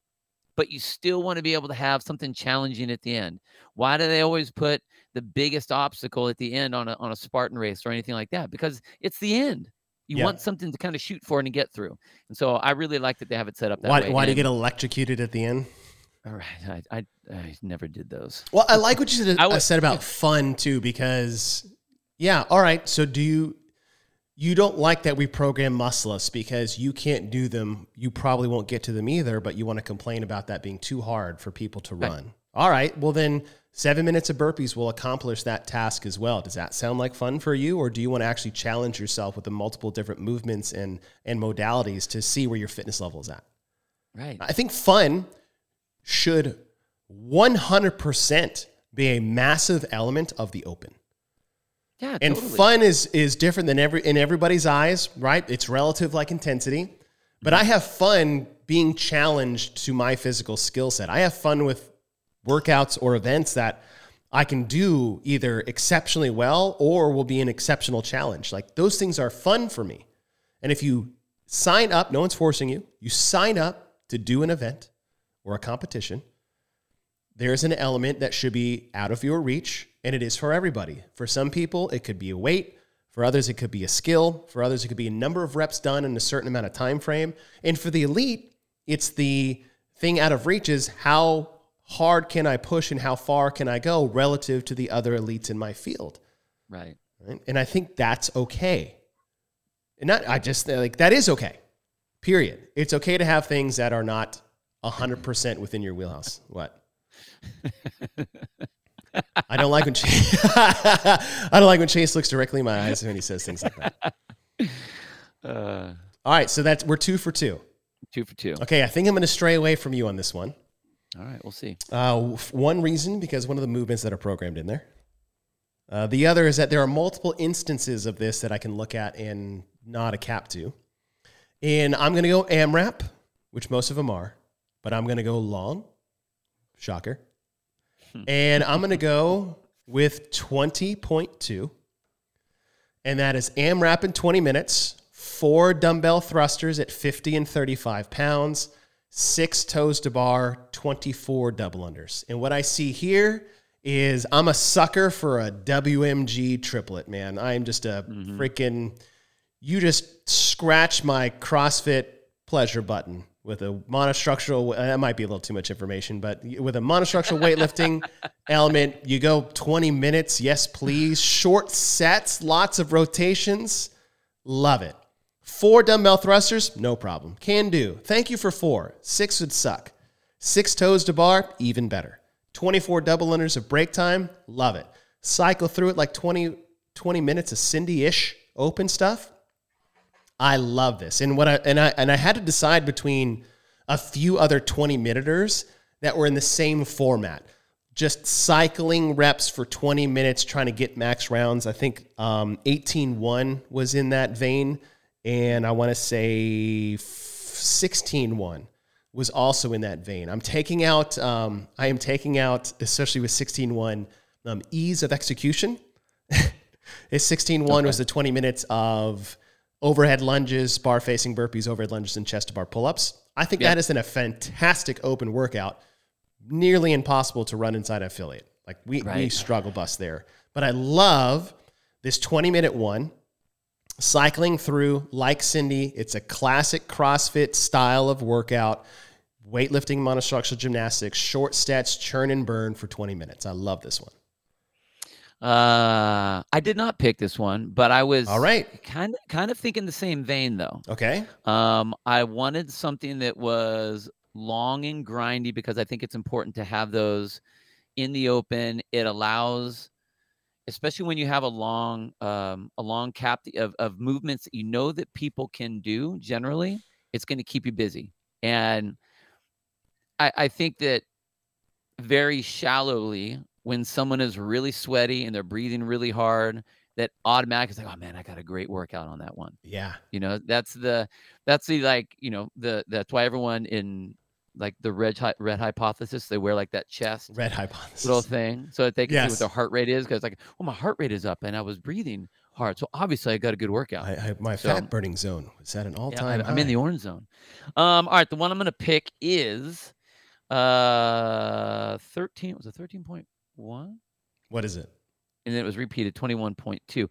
but you still want to be able to have something challenging at the end. Why do they always put the biggest obstacle at the end on a on a Spartan race or anything like that? Because it's the end. You Yeah. want something to kind of shoot for and to get through. And so I really like that they have it set up that Why, way. why do you get electrocuted at the end? all right. I, I I never did those. Well, I like what you said, I uh, would- said about fun too, because yeah, all right. So do you you don't like that we program muscle ups because you can't do them. You probably won't get to them either, but you want to complain about that being too hard for people to Right. run. All right. Well, then seven minutes of burpees will accomplish that task as well. Does that sound like fun for you, or do you want to actually challenge yourself with the multiple different movements and and modalities to see where your fitness level is at? Right. I think fun should 100% be a massive element of the open. Yeah. And totally. fun is is different than every in everybody's eyes, right? It's relative like intensity. But I have fun being challenged to my physical skill set. I have fun with workouts or events that I can do either exceptionally well or will be an exceptional challenge. Like those things are fun for me. And if you sign up, no one's forcing you, you sign up to do an event or a competition, there's an element that should be out of your reach, and it is for everybody. For some people, it could be a weight. For others, it could be a skill. For others, it could be a number of reps done in a certain amount of time frame. And for the elite, it's the thing out of reach is how hard can I push and how far can I go relative to the other elites in my field. Right. Right? And I think that's okay. And not I just like that is okay. Period. It's okay to have things that are not 100% within your wheelhouse. What? I don't like when Chase, I don't like when Chase looks directly in my eyes when he says things like that. Uh, All right, so that's we're 2 for 2. two for two. Okay, I think I'm going to stray away from you on this one. All right. We'll see. Uh, one reason because one of the movements that are programmed in there Uh, the other is that there are multiple instances of this that I can look at and not a cap to. And I'm going to go AMRAP, which most of them are, but I'm going to go long. Shocker. And I'm going to go with 20.2. And that is AMRAP in 20 minutes, four dumbbell thrusters at 50 and 35 pounds, six toes to bar, 24 double unders. And what I see here is I'm a sucker for a WMG triplet, man. I am just a mm-hmm. freaking, you just scratch my CrossFit pleasure button with a monostructural, that might be a little too much information, but with a monostructural weightlifting element, you go 20 minutes. Yes, please. Short sets, lots of rotations. Love it. Four dumbbell thrusters, no problem. Can do. Thank you for four. Six would suck. Six toes to bar, even better. 24 double unders of break time, love it. Cycle through it like 20, 20 minutes of Cindy ish open stuff. I love this. And what I and I and I had to decide between a few other 20 minuters that were in the same format. Just cycling reps for 20 minutes, trying to get max rounds. I think um, 18-1 was in that vein. And I want to say 16-1 was also in that vein. I'm taking out, um, I am taking out, especially with 16-1, um, ease of execution. Is 16-1 okay. was the 20 minutes of overhead lunges, bar facing burpees, overhead lunges, and chest to bar pull ups. I think that is in a fantastic open workout, nearly impossible to run inside affiliate. Like we, right. we struggle bust there. But I love this 20 minute one cycling through like Cindy. It's a classic CrossFit style of workout weightlifting, monostructural gymnastics, short stats, churn and burn for 20 minutes. I love this one. Uh, I did not pick this one, but I was all right. Kind of, kind of thinking the same vein though. Okay. Um, I wanted something that was long and grindy because I think it's important to have those in the open. It allows, especially when you have a long, um, a long cap of of movements that you know that people can do. Generally, it's going to keep you busy and I, I think that very shallowly, when someone is really sweaty and they're breathing really hard, that automatically is like, oh man, I got a great workout on that one. Yeah. You know, that's the that's the like, you know, the that's why everyone in like the red red hypothesis, they wear like that chest red hypothesis little thing so that they can yes. see what their heart rate is. Because like, well, my heart rate is up and I was breathing hard, so obviously I got a good workout. I, I, my so, fat burning zone is at an all time. Yeah, I'm in the orange zone. Um, all right, the one I'm gonna pick is uh, 13 was it 13.1? What is it? And then it was repeated 21.2.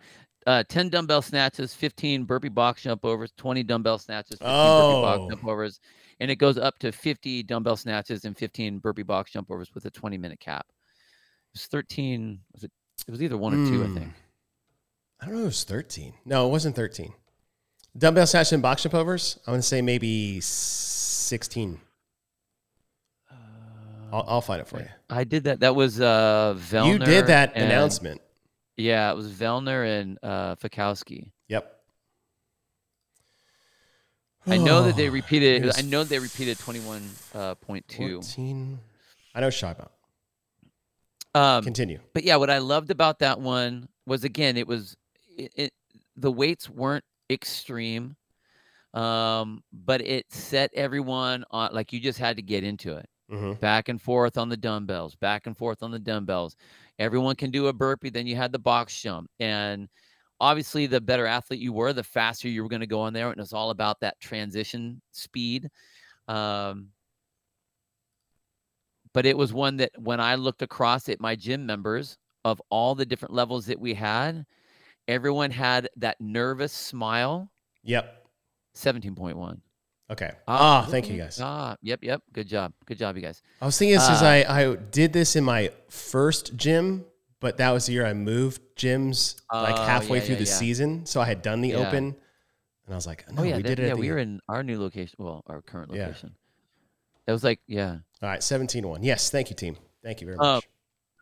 Uh, 10 dumbbell snatches, 15 burpee box jump overs, 20 dumbbell snatches, 15 oh. burpee box jump oh. overs, and it goes up to 50 dumbbell snatches and 15 burpee box jump overs with a 20 minute cap. It was 13. Was it? It was either one or mm. two, I think. Hmm. I don't know. It was 13. No, it wasn't 13. Dumbbell snatches and box jump overs. I'm gonna say maybe 16. I'll, I'll find it for you. I did that. That was uh Vellner. You did that and, announcement. Yeah, it was Vellner and uh Fikowski. Yep. I know that they repeated. I know they repeated twenty one uh, point two. I know shy about. Um, Continue. But yeah, what I loved about that one was again, it was it, it the weights weren't extreme, um, but it set everyone on like you just had to get into it. Mm-hmm. Back and forth on the dumbbells, back and forth on the dumbbells. Everyone can do a burpee. Then you had the box jump. And obviously, the better athlete you were, the faster you were going to go on there. And it's all about that transition speed. Um, but it was one that when I looked across at my gym members of all the different levels that we had, everyone had that nervous smile. Yep. 17.1. Okay. Ah, thank you guys. Ah, yep, yep. Good job. Good job, you guys. I was thinking because uh, I, I did this in my first gym, but that was the year I moved gyms like oh, halfway yeah, through yeah, the yeah. season. So I had done the open, and I was like, no, oh, yeah, we that, did it. Yeah, we were in our new location. Well, our current location. That was like, yeah. All right, 17 1. Yes, thank you, team. Thank you very uh, much.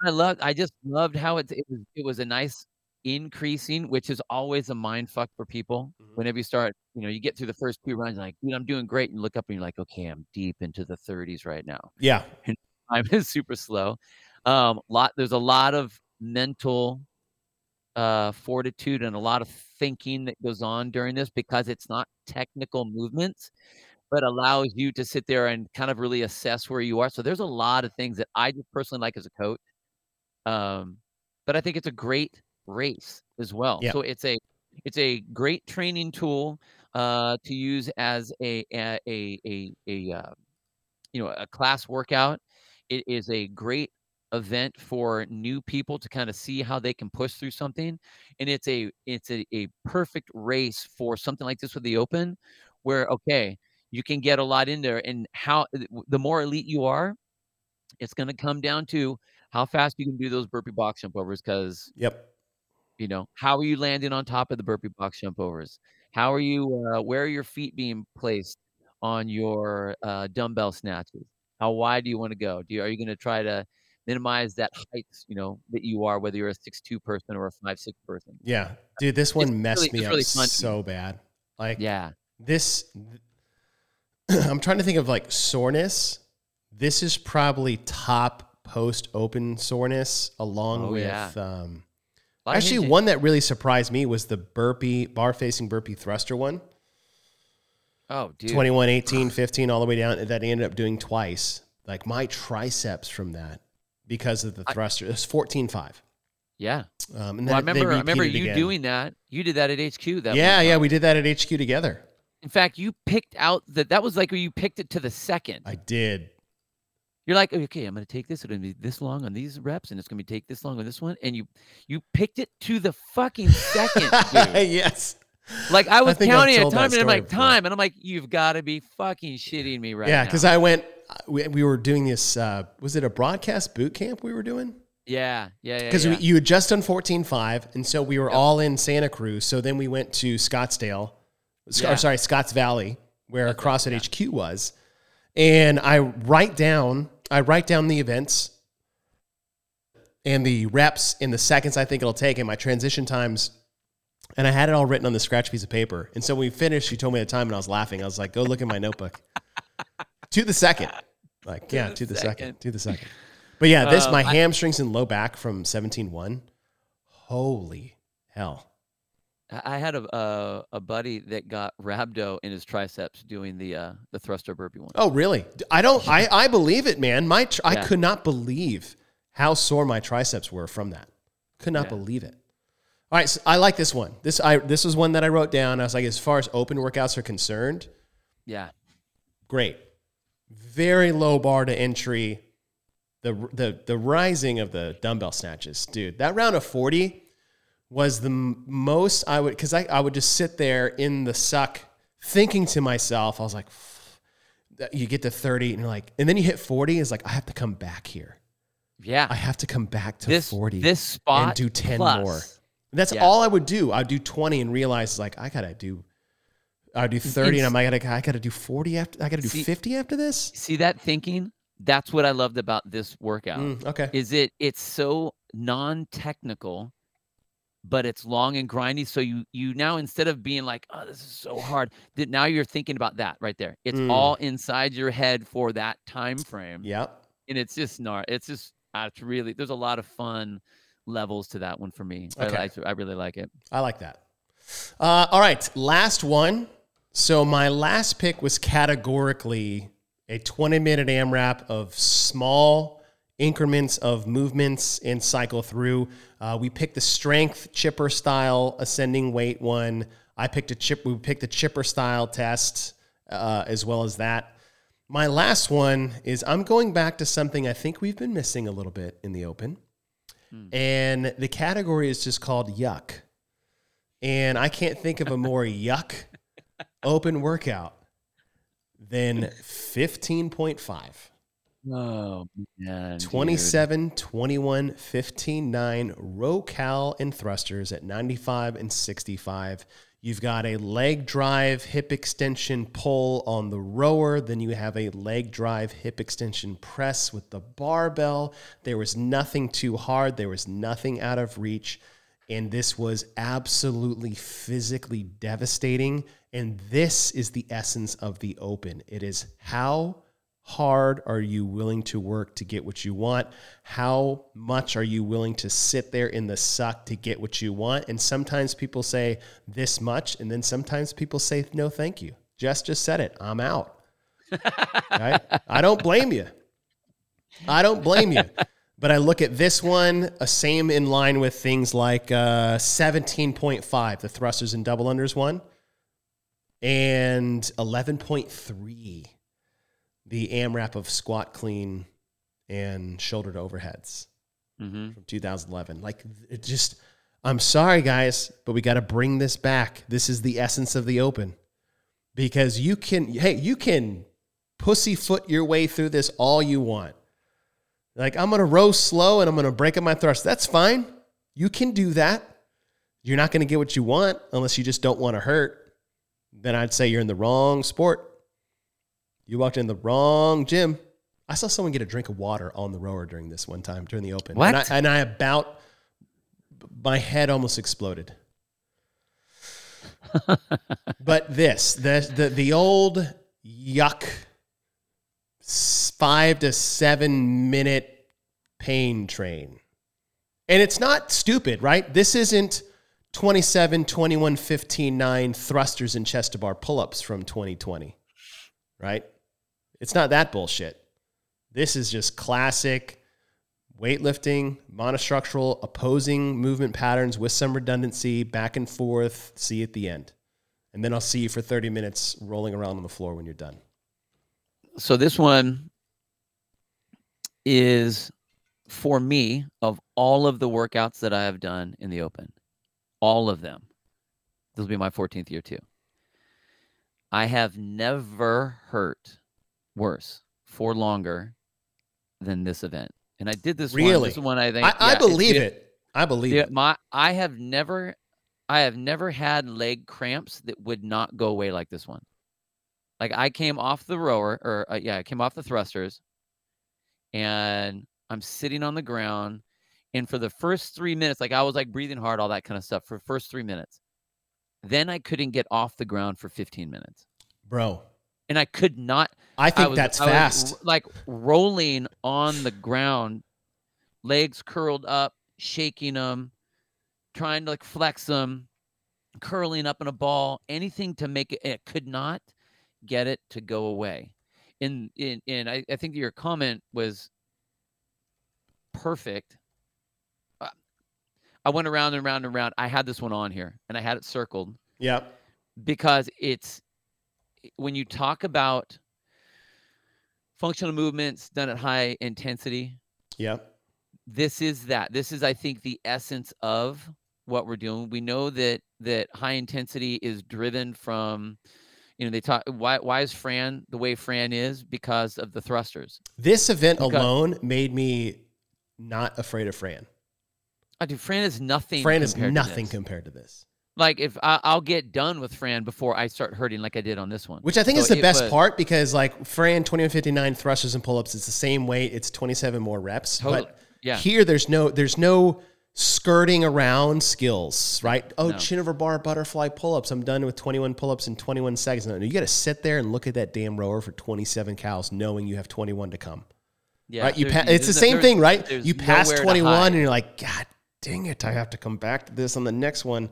I loved. I just loved how it it was. It was a nice increasing, which is always a mind fuck for people. Mm-hmm. Whenever you start, you know, you get through the first two runs, like, dude, I'm doing great. And you look up and you're like, okay, I'm deep into the 30s right now. Yeah. And time is super slow. Um, lot there's a lot of mental uh, fortitude and a lot of thinking that goes on during this because it's not technical movements, but allows you to sit there and kind of really assess where you are. So there's a lot of things that I just personally like as a coach. Um, but I think it's a great race as well. So it's a it's a great training tool uh, to use as a a a a, a uh, you know a class workout. It is a great event for new people to kind of see how they can push through something and it's a it's a, a perfect race for something like this with the open where okay you can get a lot in there and how the more elite you are it's going to come down to how fast you can do those burpee box jump overs because Yep. You know how are you landing on top of the burpee box jump overs how are you uh, where are your feet being placed on your uh, dumbbell snatches how wide do you want to go do you, are you going to try to minimize that height you know that you are whether you're a six two person or a five six person Yeah. Dude, this one It's messed really- me up really so bad. Like yeah this I'm trying to think of like soreness. This is probably top post open soreness along Oh, with yeah. um A lot of actually one that really surprised me was the burpee bar facing burpee thruster one. oh dude 21, 18, 15, all the way down that I ended up doing twice. Like my triceps from that because of the I- thruster. It was 14 5. yeah Um, and well, I remember I remember you again. doing that you did that at HQ that Yeah, yeah, we did that at HQ together. in fact you picked out that that was like where you picked it to the second I did. You're like, okay, I'm gonna take this. It's gonna be this long on these reps, and it's gonna be take this long on this one. And you you picked it to the fucking second, yes. Like I was I've counting at time, and I'm like before. time, and I'm like, you've got to be fucking shitting me right yeah, now. because I went. We, we were doing this. Uh, was it a broadcast boot camp we were doing? yeah, yeah, yeah, Because yeah. you had just done fourteen five, and so we were all in Santa Cruz. So then we went to Scottsdale, Yeah. or sorry, Scotts Valley, where right, CrossFit HQ was, and I write down. I write down the events and the reps in the seconds I think it'll take, and my transition times. And I had it all written on the scratch piece of paper. And so when we finished, she told me the time, and I was laughing. I was like, "Go look at my notebook." to the second, like yeah, the to the second, second. to the second. But yeah, this Um, my I- hamstrings and low back from seventeen one. Holy hell! I I had a, a a buddy that got rhabdo in his triceps doing the uh the thruster burpee one. Oh really? I don't. I I believe it, man. My tr- I Yeah. could not believe how sore my triceps were from that. Could not Yeah. believe it. All right, so I like this one. This I this was one that I wrote down. I was like, as far as open workouts are concerned, Yeah, great. Very low bar to entry. The the the rising of the dumbbell snatches, dude. That round of forty was the m- most I would because I I would just sit there in the suck thinking to myself, I was like, you get to thirty and you're like, and then you hit forty. Is like I have to come back here. yeah. I have to come back to this forty this spot and do ten plus. more. And that's Yeah. all I would do. I'd do 20 and realize like I gotta do I'd do 30 and I'm like, I gotta, I gotta do 40 after I gotta do See- 50 after this. See that thinking? That's what I loved about this workout. Mm, okay. is it it's so non-technical but it's long and grindy so you you now instead of being like oh this is so hard that now you're thinking about that right there it's Mm. all inside your head for that time frame Yep. and it's just not it's just uh, it's really there's a lot of fun levels to that one for me I, Okay. like- I really like it I like that. Uh, all right, last one. So my last pick was categorically a 20 minute AMRAP of small increments of movements and cycle through. Uh, we picked the strength chipper style ascending weight one. I picked a chip. We picked the chipper style test uh, as well as that. My last one is I'm going back to something I think we've been missing a little bit in the open. And the category is just called yuck. And I can't think of a more yuck open workout than 15.5. oh man dude. 27, 21, 15, 9, row cal and thrusters at 95 and 65. You've got a leg drive hip extension pull on the rower. Then you have a leg drive hip extension press with the barbell. There was nothing too hard, there was nothing out of reach. And this was absolutely physically devastating. And this is the essence of the open it is how hard are you willing to work to get what you want? How much are you willing to sit there in the suck to get what you want? And sometimes people say this much, and then sometimes people say no, thank you. Jess just said it. I'm out. right? I don't blame you. I don't blame you. But I look at this one, a same in line with things like uh, 17.5, the thrusters and double unders one, and 11.3, the AMRAP of squat clean and shoulder to overheads Mm-hmm. from 2011. Like, it just, I'm sorry, guys, but we got to bring this back. This is the essence of the open because you can, hey, you can pussyfoot your way through this all you want. Like, I'm going to row slow and I'm going to break up my thrust. That's fine. You can do that. You're not going to get what you want unless you just don't want to hurt. Then I'd say you're in the wrong sport. You walked in the wrong gym. I saw someone get a drink of water on the rower during this one time during the open. What? And I, and I about, my head almost exploded. but this, the, the, the old yuck five to seven minute pain train. And it's not stupid, right? This isn't 27, 21, 15, 9 thrusters and chest to bar pull ups from 2020, right? It's not that bullshit. This is just classic weightlifting, monostructural, opposing movement patterns with some redundancy, back and forth, see you at the end. And then I'll see you for 30 minutes rolling around on the floor when you're done. So this one is for me of all of the workouts that I have done in the open, all of them. This will be my 14th year too. I have never hurt worse for longer than this event. And I did this one. Really? This one I think I, I yeah, it's- believe it- it. I believe it. my I have never I have never had leg cramps that would not go away like this one. Like I came off the rower or uh, yeah, I came off the thrusters and I'm sitting on the ground and for the first 3 minutes like I was like breathing hard all that kind of stuff for the first 3 minutes. Then I couldn't get off the ground for 15 minutes. Bro, And I could not I think was- that's I fast. r- like rolling on the ground, legs curled up, shaking them, trying to like flex them, curling up in a ball, anything to make it. It could not get it to go away. And in and I, I think your comment was perfect. Uh, I went around and around and around. I had this one on here and I had it circled Yep. because it's when you talk about functional movements done at high intensity Yep. this is that this is i think the essence of what we're doing we know that that high intensity is driven from you know they talk why why is fran the way fran is because of the thrusters This event Okay. alone made me not afraid of Fran. I do. Fran is nothing. Fran is compared to nothing compared to this, like if I, I'll get done with Fran before I start hurting, like I did on this one. which I think So is the best was- part because like Fran 2159 thrusters and pull-ups, it's the same weight, it's 27 more reps. Totally. But Yeah. here there's no there's no skirting around skills, right? Oh, No. chin over bar butterfly pull-ups. I'm done with 21 pull-ups in 21 seconds. No, you got to sit there and look at that damn rower for 27 cows, knowing you have 21 to come. Yeah, right? You pa- it's the same thing, right? You pass 21 and you're like, God dang it, I have to come back to this on the next one.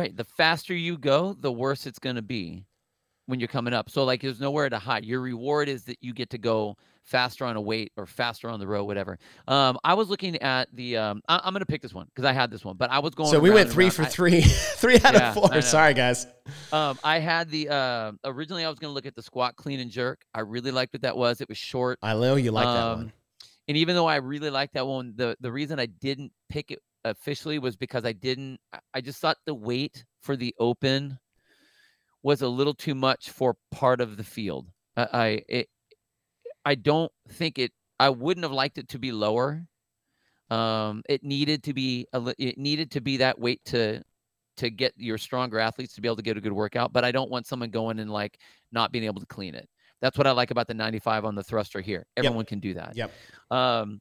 Right. The faster you go, the worse it's going to be when you're coming up. So, like, there's nowhere to hide. Your reward is that you get to go faster on a weight or faster on the row, whatever. Um, I was looking at the. Um, I, am going to pick this one because I had this one, but I was going. So we went three for I- three, three out Yeah, of four. Sorry, guys. Um, I had the. Uh, originally, I was going to look at the squat, clean, and jerk. I really liked what that was. It was short. I know you like that Um, one. and even though I really liked that one, the the reason I didn't pick it officially was because I didn't. I- just thought the weight for the open was a little too much for part of the field. I I, it, I don't think it. I wouldn't have liked it to be lower. Um, it needed to be a. It needed to be that weight to to get your stronger athletes to be able to get a good workout. But I don't want someone going and like not being able to clean it. That's what I like about the 95 on the thruster here. Everyone can do that. Yep. Um,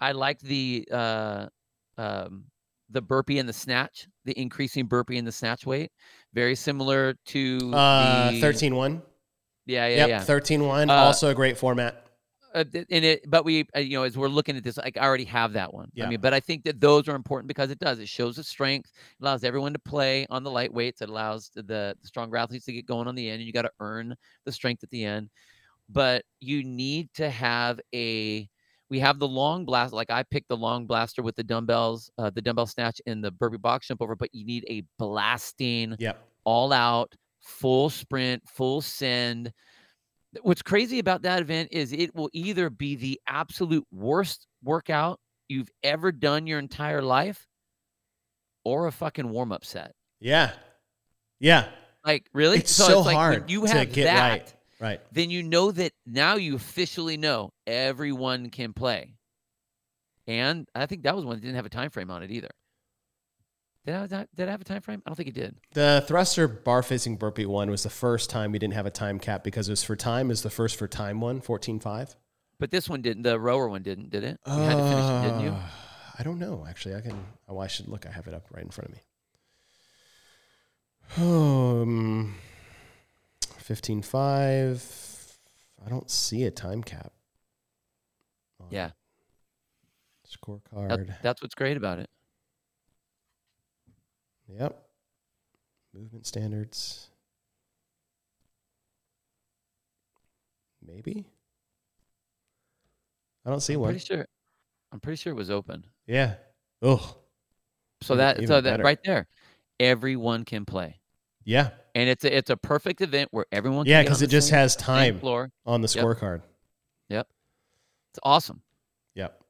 I like the uh, um, the burpee and the snatch, the increasing burpee and the snatch weight, very similar to Uh, the, 13 1. Yeah, yeah, yep, yeah. 13 1. Uh, also a great format. Uh, and it, but we, uh, you know, as we're looking at this, like I already have that one. Yeah. I mean, but I think that those are important because it does. It shows the strength, allows everyone to play on the lightweights. It allows the, the, the stronger athletes to get going on the end, and you got to earn the strength at the end. But you need to have a. We have the long blast. Like I picked the long blaster with the dumbbells, uh, the dumbbell snatch, and the burpee box jump over. But you need a blasting Yep. all out, full sprint, full send. What's crazy about that event is it will either be the absolute worst workout you've ever done your entire life or a fucking warm up set. Yeah. Yeah. Like, really? It's so like when hard you have to get that, right. Right. then you know that now you officially know everyone can play. And I think that was one that didn't have a time frame on it either. Did I, have did I have a time frame? I don't think it did. The thruster bar facing burpee one was the first time we didn't have a time cap because it was for time. Is the first for time one, 14 5. But this one didn't. The rower one didn't, did it? You had to finish it, didn't you? Uh, I don't know. Actually, I can. Oh, I should look. I have it up right in front of me. Um, 15 5. I don't see a time cap. Yeah. That- Scorecard. that's what's great about it. Yep. Movement standards. Maybe. I don't see I'm one. pretty sure. I'm pretty sure it was open. Yeah. Oh. So that even so that better. right there, everyone can play, Yeah. and it's a it's a perfect event where everyone. Yeah, because it just same- has time floor. on the Yep. scorecard. Yep. It's awesome. Yep.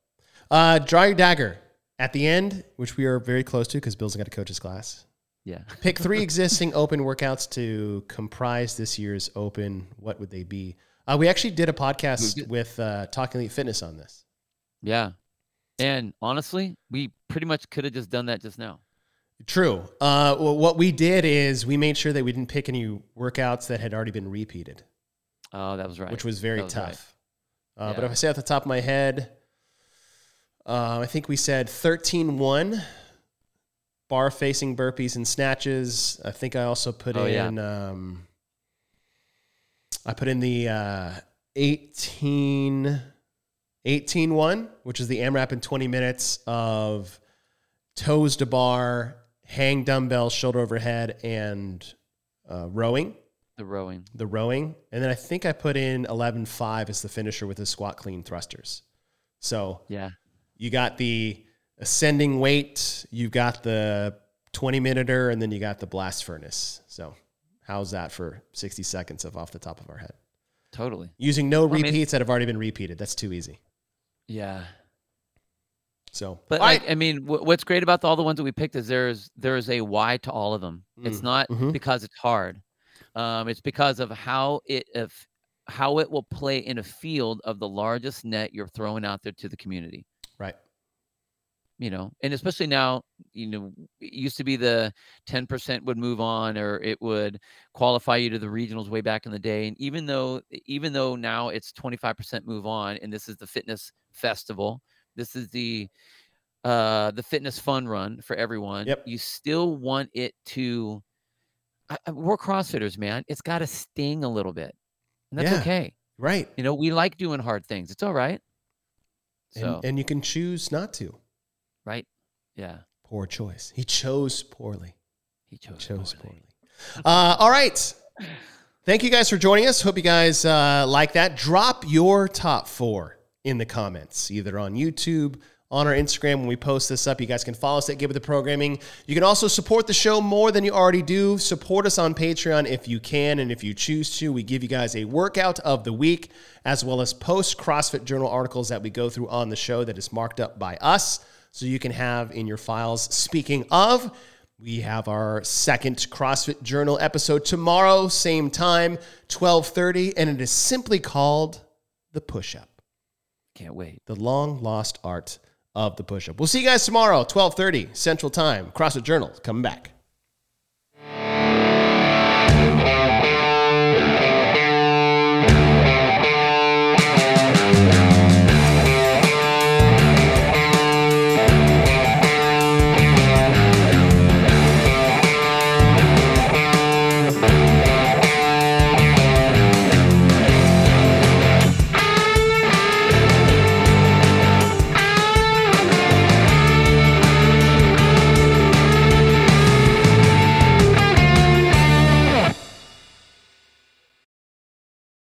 Uh, draw your dagger at the end, which we are very close to because Bill's got a coach's class. Yeah. Pick three existing open workouts to comprise this year's open. What would they be? Uh, we actually did a podcast with uh, Talking Elite Fitness on this. Yeah. And honestly, we pretty much could have just done that just now. True. Uh, well, what we did is we made sure that we didn't pick any workouts that had already been repeated, Oh, that was right. which was very was right. tough. Uh, But if I say off the top of my head, uh, I think we said 13 1 bar facing burpees and snatches. I think I also put Oh, yeah. in, um, I put in the uh, 18, 18 1, which is the AMRAP in 20 minutes of toes to bar, hang dumbbell, shoulder overhead, and uh, rowing the rowing. the rowing, and then I think I put in eleven five as the finisher with the squat clean thrusters. So Yeah. you got the ascending weight, you've got the twenty minuter, and then you got the blast furnace. So how's that for sixty seconds of off the top of our head? Totally. Using no I mean- repeats that have already been repeated. That's too easy. Yeah. So, But all like. I mean, wh- what's great about all the ones that we picked is there's there's a why to all of them. It's Mm, not mhm. because it's hard. Um, it's because of how it if how it will play in a field of the largest net you're throwing out there to the community. right, You know, and especially now, you know, it used to be the 10% would move on or it would qualify you to the regionals way back in the day. And even though even though now it's 25% move on and this is the fitness festival, this is the uh the fitness fun run for everyone. Yep. You still want it to I, I- we're CrossFitters, man. It's got to sting a little bit. And that's Yeah. okay. right, You know, we like doing hard things. It's all right. So, and, and you can choose not to. right? Yeah. Poor choice. He chose poorly. He chose, chose poorly. poorly. Uh, all right. Thank you guys for joining us. Hope you guys uh, like that. Drop your top four in the comments, either on YouTube, on our Instagram. When we post this up, you guys can follow us at Give It the Programming. You can also support the show more than you already do. Support us on Patreon if you can and if you choose to. We give you guys a workout of the week as well as post CrossFit Journal articles that we go through on the show that is marked up by us so you can have in your files. Speaking of, we have our second CrossFit Journal episode tomorrow, same time, 12:30, and it is simply called the push-up, Can't wait. the long lost art of the push-up. We'll see you guys tomorrow, 12:30 Central Time. CrossFit Journal coming back.